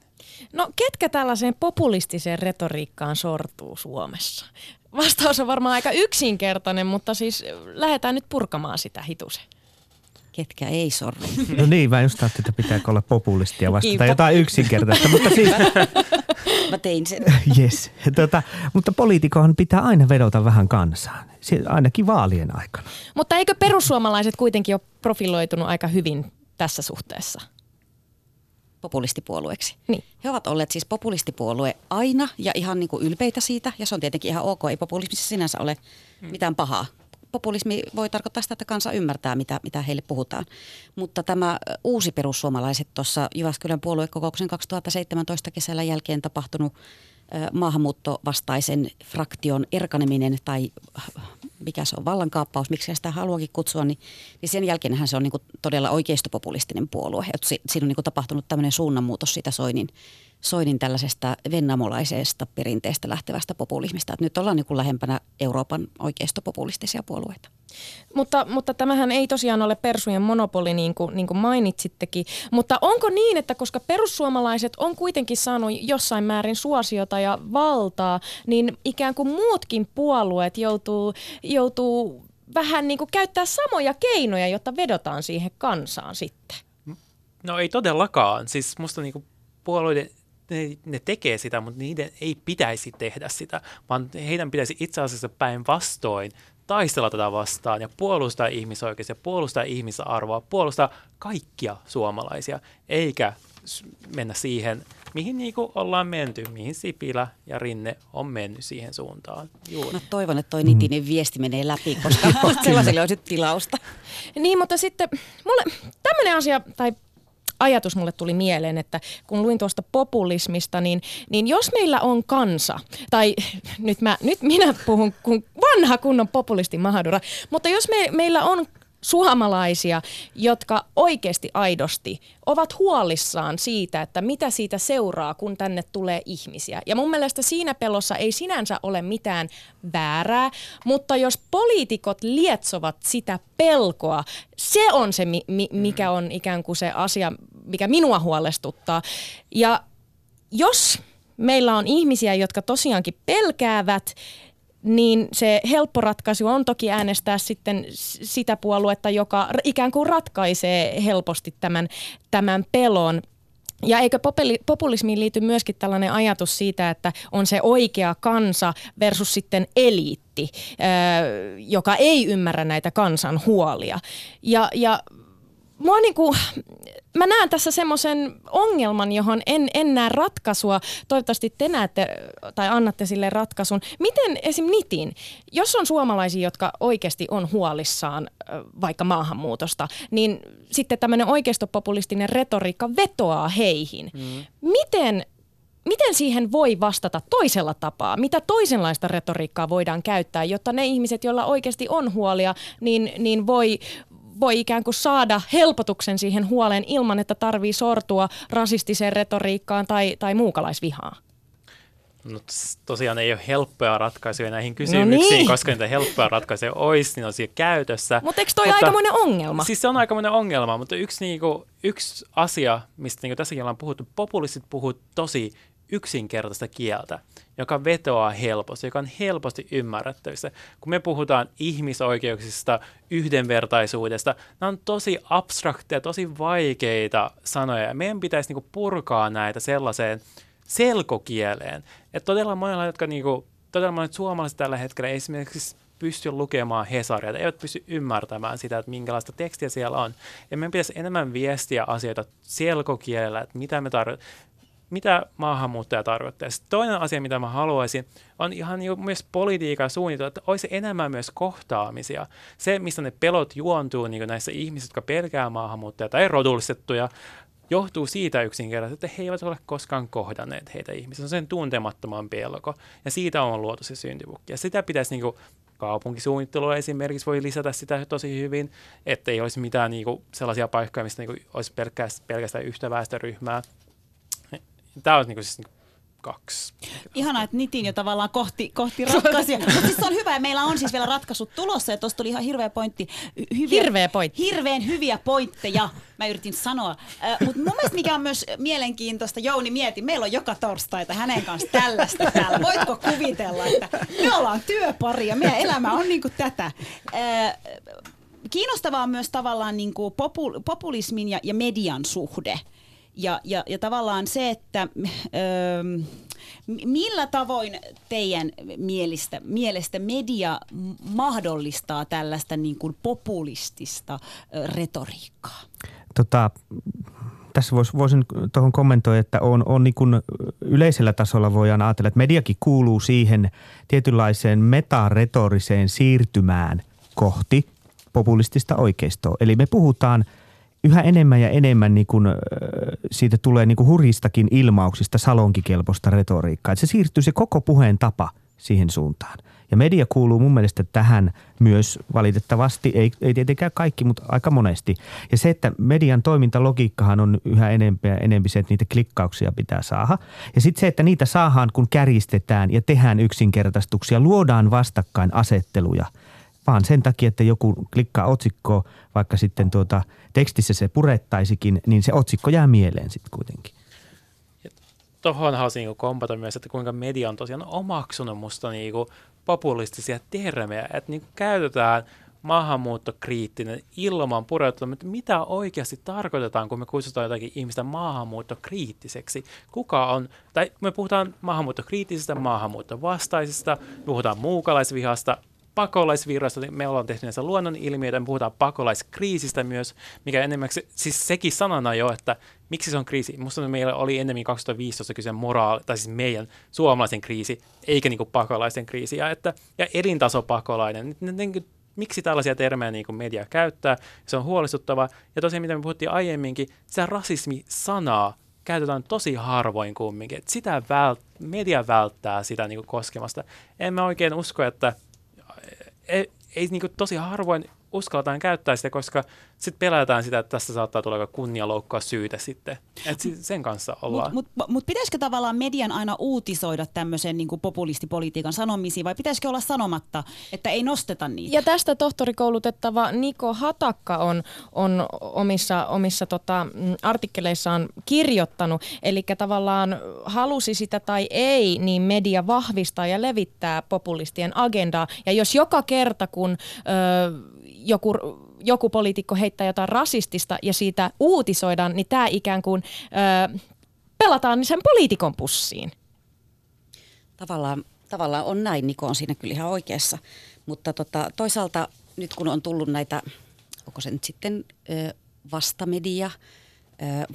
No ketkä tällaiseen populistiseen retoriikkaan sortuu Suomessa? Vastaus on varmaan aika yksinkertainen, mutta siis lähdetään nyt purkamaan sitä hitusen.
Ketkä ei sorru.
No niin, mä just ajattelin, että pitääkö olla populistia vastata
Kiitos.
jotain yksinkertaista, mutta siis,
Mä tein sen.
yes. tota, mutta poliitikohan pitää aina vedota vähän kansaan, ainakin vaalien aikana.
Mutta eikö perussuomalaiset kuitenkin ole profiloitunut aika hyvin tässä suhteessa?
Populistipuolueeksi.
Niin.
He ovat olleet siis populistipuolue aina ja ihan niin kuin ylpeitä siitä, ja se on tietenkin ihan ok, ei populismissa sinänsä ole mitään pahaa. Populismi voi tarkoittaa sitä, että kansa ymmärtää, mitä, mitä heille puhutaan. Mutta tämä uusi perussuomalaiset tuossa Jyväskylän puoluekokouksen 2017 kesällä jälkeen tapahtunut maahanmuuttovastaisen fraktion erkaneminen tai äh, mikä se on, vallankaappaus, miksi sitä haluakin kutsua, niin, niin sen jälkeenhän se on niin kuin todella oikeistopopulistinen puolue. Et si- siinä on niin kuin tapahtunut tämmöinen suunnanmuutos siitä Soinin, Soinin tällaisesta vennamolaisesta perinteestä lähtevästä populismista. Et nyt ollaan niin kuin lähempänä Euroopan oikeistopopulistisia puolueita.
Mutta, mutta tämähän ei tosiaan ole persujen monopoli, niin kuin, niin kuin mainitsittekin. Mutta onko niin, että koska perussuomalaiset on kuitenkin saanut jossain määrin suosiota ja valtaa, niin ikään kuin muutkin puolueet joutuu, joutuu vähän niin kuin käyttää samoja keinoja, jotta vedotaan siihen kansaan sitten?
No ei todellakaan. Siis musta niinku puolueiden, ne, ne tekee sitä, mutta niiden ei pitäisi tehdä sitä, vaan heidän pitäisi itse asiassa päinvastoin taistella tätä vastaan ja puolustaa ihmisoikeuksia, puolustaa ihmisarvoa, puolustaa kaikkia suomalaisia, eikä mennä siihen, mihin niinku ollaan menty, mihin Sipilä ja Rinne on mennyt siihen suuntaan. Juuri.
No toivon, että toi nitinen viesti menee läpi, koska sellaiselle olisi nyt tilausta.
Niin, mutta sitten mulle tämmöinen asia tai ajatus mulle tuli mieleen, että kun luin tuosta populismista, niin, niin jos meillä on kansa, tai nyt, mä, nyt minä puhun kun vanha kunnon populisti Mahadura, mutta jos me, meillä on suomalaisia, jotka oikeasti aidosti ovat huolissaan siitä, että mitä siitä seuraa, kun tänne tulee ihmisiä. Ja mun mielestä siinä pelossa ei sinänsä ole mitään väärää, mutta jos poliitikot lietsovat sitä pelkoa, se on se, mi- mikä on ikään kuin se asia, mikä minua huolestuttaa. Ja jos meillä on ihmisiä, jotka tosiaankin pelkäävät, niin se helppo ratkaisu on toki äänestää sitten sitä puoluetta, joka ikään kuin ratkaisee helposti tämän, tämän pelon. Ja eikö populismiin liity myöskin tällainen ajatus siitä, että on se oikea kansa versus sitten eliitti, joka ei ymmärrä näitä kansan huolia. Ja, ja mua niinku, mä näen tässä semmoisen ongelman, johon en, en näe ratkaisua. Toivottavasti te näette tai annatte sille ratkaisun. Miten esim. nitin, jos on suomalaisia, jotka oikeasti on huolissaan vaikka maahanmuutosta, niin sitten tämmöinen oikeistopopulistinen retoriikka vetoaa heihin. Mm. Miten Miten siihen voi vastata toisella tapaa? Mitä toisenlaista retoriikkaa voidaan käyttää, jotta ne ihmiset, joilla oikeasti on huolia, niin, niin voi, voi ikään kuin saada helpotuksen siihen huoleen ilman, että tarvii sortua rasistiseen retoriikkaan tai, tai muukalaisvihaan?
No tosiaan ei ole helppoja ratkaisuja näihin kysymyksiin,
niin.
koska niitä helppoja ratkaisuja olisi, niin on siellä käytössä.
Mutta eikö toi aikamoinen ongelma?
Siis se on aikamoinen ongelma, mutta yksi, niinku, yksi asia, mistä niinku tässäkin ollaan puhuttu, populistit puhuu tosi yksinkertaista kieltä, joka vetoaa helposti, joka on helposti ymmärrettävissä. Kun me puhutaan ihmisoikeuksista, yhdenvertaisuudesta, nämä on tosi abstrakteja, tosi vaikeita sanoja, ja meidän pitäisi niinku purkaa näitä sellaiseen selkokieleen. Että todella monella, jotka niinku, todella monet suomalaiset tällä hetkellä esimerkiksi pysty lukemaan Hesaria, eivät pysty ymmärtämään sitä, että minkälaista tekstiä siellä on. Ja meidän pitäisi enemmän viestiä asioita selkokielellä, että mitä me tarvitsemme mitä maahanmuuttaja tarkoittaa. Sitten toinen asia, mitä mä haluaisin, on ihan niin myös politiikan suunnitelma, että olisi enemmän myös kohtaamisia. Se, mistä ne pelot juontuu niin näissä ihmisissä, jotka pelkää maahanmuuttajia tai rodullistettuja, johtuu siitä yksinkertaisesti, että he eivät ole koskaan kohdanneet heitä ihmisiä. Se on sen tuntemattoman pelko. Ja siitä on luotu se syntipukki. Ja sitä pitäisi niin kuin, kaupunkisuunnittelua esimerkiksi voi lisätä sitä tosi hyvin, että ei olisi mitään niin kuin, sellaisia paikkoja, mistä niin kuin, olisi pelkästään yhtä väestöryhmää. Tämä olisi niin kuin, siis, niin kaksi.
Ihanaa, että nitin jo tavallaan kohti, kohti ratkaisuja. Mutta siis se on hyvä ja meillä on siis vielä ratkaisut tulossa ja tuossa tuli ihan hirveä pointti.
Hyviä, Hirveä pointti.
Hirveän hyviä pointteja, mä yritin sanoa. Äh, Mutta mun mielestä mikä on myös mielenkiintoista, Jouni mieti, meillä on joka torstaita hänen kanssa tällaista täällä. Voitko kuvitella, että me ollaan työpari ja meidän elämä on niinku tätä. Äh, kiinnostavaa on myös tavallaan niinku popul- populismin ja, ja median suhde. Ja, ja, ja tavallaan se, että ö, millä tavoin teidän mielestä, mielestä media mahdollistaa tällaista niin kuin populistista retoriikkaa?
Tota, tässä vois, voisin tuohon kommentoida, että on, on niin kuin yleisellä tasolla voidaan ajatella, että mediakin kuuluu siihen tietynlaiseen metaretoriseen siirtymään kohti populistista oikeistoa. Eli me puhutaan – yhä enemmän ja enemmän niin kuin, siitä tulee niin kuin hurjistakin ilmauksista salonkikelpoista retoriikkaa. Että se siirtyy se koko puheen tapa siihen suuntaan. Ja media kuuluu mun mielestä tähän myös valitettavasti, ei, ei tietenkään kaikki, mutta aika monesti. Ja se, että median toimintalogiikkahan on yhä enemmän ja enemmän se, että niitä klikkauksia pitää saada. Ja sitten se, että niitä saadaan, kun kärjistetään ja tehdään yksinkertaistuksia, luodaan vastakkain asetteluja – vaan sen takia, että joku klikkaa otsikkoa, vaikka sitten tuota tekstissä se purettaisikin, niin se otsikko jää mieleen sitten kuitenkin.
Tuohon haluaisin niin kompata myös, että kuinka media on tosiaan omaksunut musta niin kuin populistisia termejä, että niin käytetään maahanmuuttokriittinen ilman pureutua, että mitä oikeasti tarkoitetaan, kun me kutsutaan jotakin ihmistä maahanmuuttokriittiseksi. Kuka on, tai me puhutaan maahanmuuttokriittisestä, maahanmuuttovastaisesta, puhutaan muukalaisvihasta, pakolaisvirrasta, niin me ollaan tehty näissä luonnonilmiöitä, me puhutaan pakolaiskriisistä myös, mikä enemmän, siis sekin sanana jo, että miksi se on kriisi. Musta meillä oli enemmän 2015 kyse moraali, tai siis meidän suomalaisen kriisi, eikä niin pakolaisen kriisi, ja, että, ja elintasopakolainen. Niin, miksi tällaisia termejä niin media käyttää, se on huolestuttavaa. Ja tosiaan, mitä me puhuttiin aiemminkin, se rasismi-sanaa käytetään tosi harvoin kumminkin. Sitä vält, media välttää sitä niin koskemasta. En mä oikein usko, että ei, ei niin kuin tosi harvoin uskalletaan käyttää sitä, koska sitten pelätään sitä, että tästä saattaa tulla kunnialoukkaa syytä sitten. Et sen kanssa ollaan.
Mutta mut, mut pitäisikö tavallaan median aina uutisoida tämmöisen niin populistipolitiikan sanomisiin vai pitäisikö olla sanomatta, että ei nosteta niitä?
Ja tästä tohtorikoulutettava Niko Hatakka on, on omissa, omissa tota, mm, artikkeleissaan kirjoittanut. Eli tavallaan halusi sitä tai ei, niin media vahvistaa ja levittää populistien agendaa. Ja jos joka kerta, kun ö, joku joku poliitikko heittää jotain rasistista ja siitä uutisoidaan, niin tämä ikään kuin ö, pelataan sen poliitikon pussiin.
Tavallaan, tavallaan on näin, Niko on siinä kyllä ihan oikeassa. Mutta tota, toisaalta nyt kun on tullut näitä, onko se nyt sitten ö, vastamedia,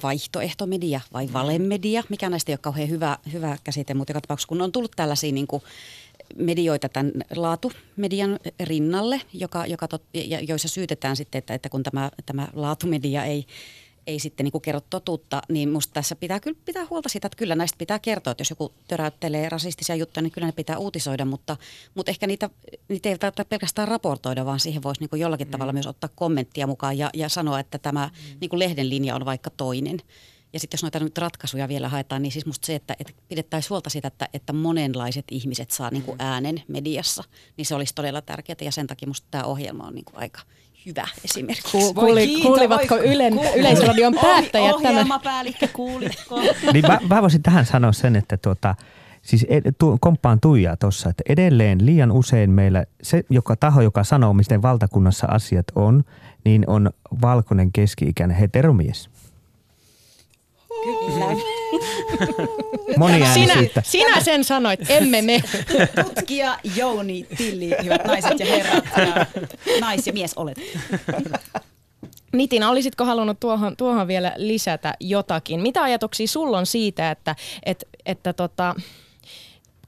vaihtoehtomedia vai valemedia, mikä näistä ei ole kauhean hyvä, hyvä käsite, mutta joka tapauksessa kun on tullut tällaisia niin kuin, medioita tämän laatumedian rinnalle, joka, joka tot, ja, joissa syytetään sitten, että, että kun tämä, tämä laatumedia ei, ei sitten niin kuin kerro totuutta, niin minusta tässä pitää kyllä pitää huolta siitä, että kyllä näistä pitää kertoa, että jos joku töräyttelee rasistisia juttuja, niin kyllä ne pitää uutisoida, mutta, mutta ehkä niitä, niitä ei tarvitse pelkästään raportoida, vaan siihen voisi niin kuin jollakin mm. tavalla myös ottaa kommenttia mukaan ja, ja sanoa, että tämä mm. niin kuin lehden linja on vaikka toinen. Ja sitten jos noita nyt ratkaisuja vielä haetaan, niin siis musta se, että, että pidettäisiin huolta siitä, että, että monenlaiset ihmiset saa niin kuin mm. äänen mediassa, niin se olisi todella tärkeää. Ja sen takia musta tämä ohjelma on niin kuin aika hyvä esimerkki. Ku,
kuuli, kiito, kuulivatko voi, Ylen, ku, Yleisradion päättäjät
tämän? Ohjelmapäällikkö, kuulitko?
niin mä, mä voisin tähän sanoa sen, että tuota, Siis ed, tu, komppaan Tuijaa tuossa, että edelleen liian usein meillä se joka taho, joka sanoo, miten valtakunnassa asiat on, niin on valkoinen keski-ikäinen heteromies.
Kyllä.
Sinä,
moniäänisyyttä.
sinä sen sanoit, emme me.
Tutkija Jouni Tilli, hyvät naiset ja herrat, ja nais- ja mies olet.
Nitina, olisitko halunnut tuohon, tuohon vielä lisätä jotakin? Mitä ajatuksia sulla on siitä, että, että, että tota,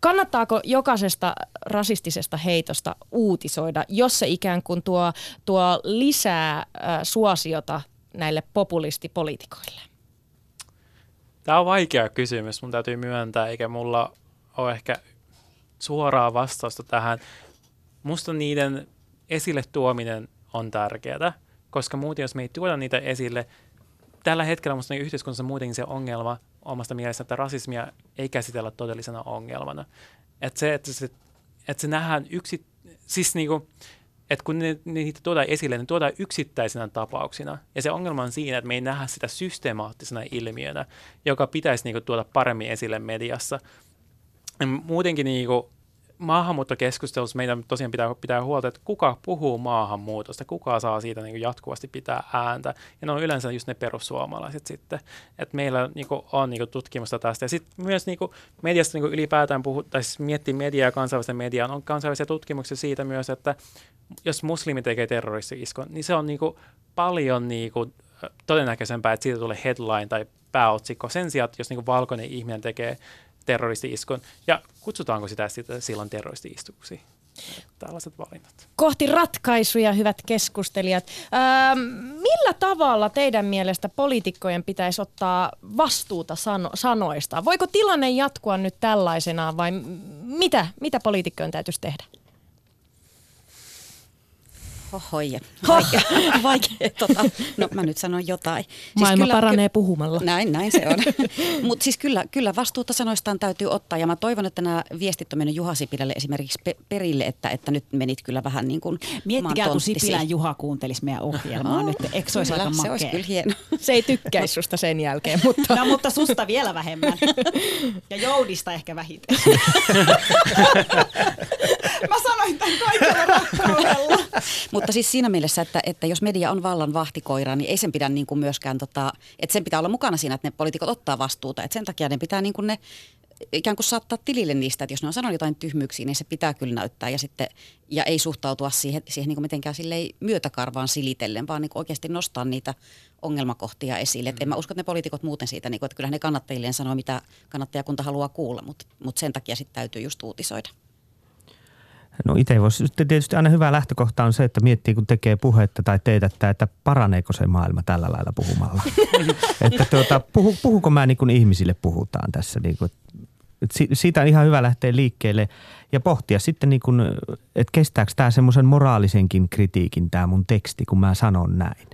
kannattaako jokaisesta rasistisesta heitosta uutisoida, jos se ikään kuin tuo, tuo lisää äh, suosiota näille populistipoliitikoille?
Tämä on vaikea kysymys, mun täytyy myöntää, eikä mulla ole ehkä suoraa vastausta tähän. Musta niiden esille tuominen on tärkeää, koska muuten jos me ei tuoda niitä esille, tällä hetkellä musta niin yhteiskunnassa muutenkin se ongelma omasta mielestä, että rasismia ei käsitellä todellisena ongelmana. Että se, että se, että se nähdään yksi, siis niinku, että kun ne, niitä tuodaan esille, ne tuodaan yksittäisenä tapauksina. Ja se ongelma on siinä, että me ei nähdä sitä systemaattisena ilmiönä, joka pitäisi niinku tuoda paremmin esille mediassa. Ja muutenkin niinku, maahanmuuttokeskustelussa meidän tosiaan pitää pitää huolta, että kuka puhuu maahanmuutosta, kuka saa siitä niin jatkuvasti pitää ääntä. Ja ne on yleensä just ne perussuomalaiset sitten. Että meillä niin kuin, on niin kuin, tutkimusta tästä. Ja sitten myös niin kuin, mediasta niin kuin ylipäätään puhu, tai siis miettii mediaa kansainvälistä mediaa, on kansainvälisiä tutkimuksia siitä myös, että jos muslimi tekee terroristi-iskon, niin se on niin kuin, paljon niin kuin, todennäköisempää, että siitä tulee headline tai pääotsikko. Sen sijaan, että jos niin kuin, valkoinen ihminen tekee terroristi-iskun. Ja kutsutaanko sitä silloin terroristi-istuksi? Tällaiset valinnat.
Kohti ratkaisuja, hyvät keskustelijat. Öö, millä tavalla teidän mielestä poliitikkojen pitäisi ottaa vastuuta sano- sanoista? Voiko tilanne jatkua nyt tällaisenaan vai mitä, mitä poliitikkojen täytyisi tehdä?
Hohoje. Vaikea, vaikea tota. No mä nyt sanon jotain. Siis
Maailma kyllä, paranee puhumalla.
Näin, näin se on. Mutta siis kyllä, kyllä vastuuta sanoistaan täytyy ottaa ja mä toivon, että nämä viestit on mennyt Juha Sipilälle esimerkiksi pe- perille, että, että nyt menit kyllä vähän niin kuin
Miettikää, kun Sipilän Juha kuuntelisi meidän ohjelmaa
No,
nyt. Eikö se olisi aika
kyllä, Se olisi
makea?
kyllä hieno.
Se ei tykkäisi susta sen jälkeen, mutta...
No mutta susta vielä vähemmän. Ja Joudista ehkä vähiten. Mä sanoin tämän kaikella rakkaudella.
Mutta siis siinä mielessä, että, että jos media on vallan vahtikoira, niin ei sen pidä niin kuin myöskään, tota, että sen pitää olla mukana siinä, että ne poliitikot ottaa vastuuta. Että sen takia ne pitää niin kuin ne ikään kuin saattaa tilille niistä, että jos ne on sanonut jotain tyhmyyksiä, niin se pitää kyllä näyttää ja, sitten, ja ei suhtautua siihen, siihen niin kuin mitenkään silleen myötäkarvaan silitellen, vaan niin kuin oikeasti nostaa niitä ongelmakohtia esille. Mm. En mä usko, että ne poliitikot muuten siitä, niin kuin, että kyllä ne kannattajilleen sanoo, mitä kannattajakunta haluaa kuulla, mutta, mutta sen takia sitten täytyy just uutisoida.
No itse voisi sitten tietysti aina hyvä lähtökohta on se, että miettii kun tekee puhetta tai teetättää, että paraneeko se maailma tällä lailla puhumalla. että tuota, puhu, puhuko mä niin kuin ihmisille puhutaan tässä. Niin kuin, että si- siitä on ihan hyvä lähteä liikkeelle ja pohtia sitten, niin kuin, että kestääkö tämä semmoisen moraalisenkin kritiikin tämä mun teksti, kun mä sanon näin.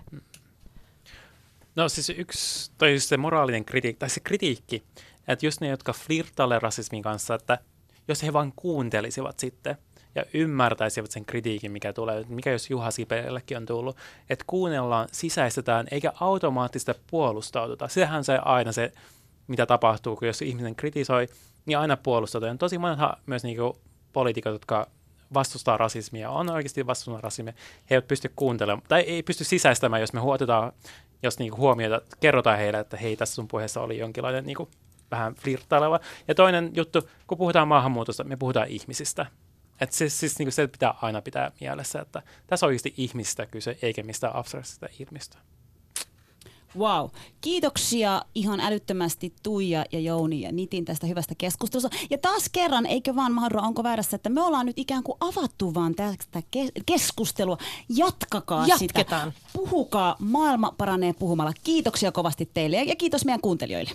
No siis yksi, toi just se moraalinen kritiikki, tai se kritiikki, että just ne, jotka flirttailee rasismin kanssa, että jos he vain kuuntelisivat sitten ja ymmärtäisivät sen kritiikin, mikä tulee, mikä jos Juha Sipelellekin on tullut, että kuunnellaan, sisäistetään, eikä automaattisesti puolustauduta. Sehän se aina se, mitä tapahtuu, kun jos ihminen kritisoi, niin aina puolustaudutaan. Tosi monethan myös niinku poliitikot, jotka vastustaa rasismia, on oikeasti vastustaa rasismia, he eivät pysty kuuntelemaan, tai ei pysty sisäistämään, jos me huotetaan, jos niinku huomiota, kerrotaan heille, että hei, tässä sun puheessa oli jonkinlainen niinku vähän flirttaileva. Ja toinen juttu, kun puhutaan maahanmuutosta, me puhutaan ihmisistä. Että se, siis niinku se pitää aina pitää mielessä, että tässä on oikeasti ihmistä kyse, eikä mistään abstraktista ilmiöstä.
Wow. Kiitoksia ihan älyttömästi Tuija ja Jouni ja Nitin tästä hyvästä keskustelusta. Ja taas kerran, eikö vaan Mahdra, onko väärässä, että me ollaan nyt ikään kuin avattu vaan tästä ke- keskustelua. Jatkakaa
Jatketaan.
sitä. Puhukaa, maailma paranee puhumalla. Kiitoksia kovasti teille ja kiitos meidän kuuntelijoille.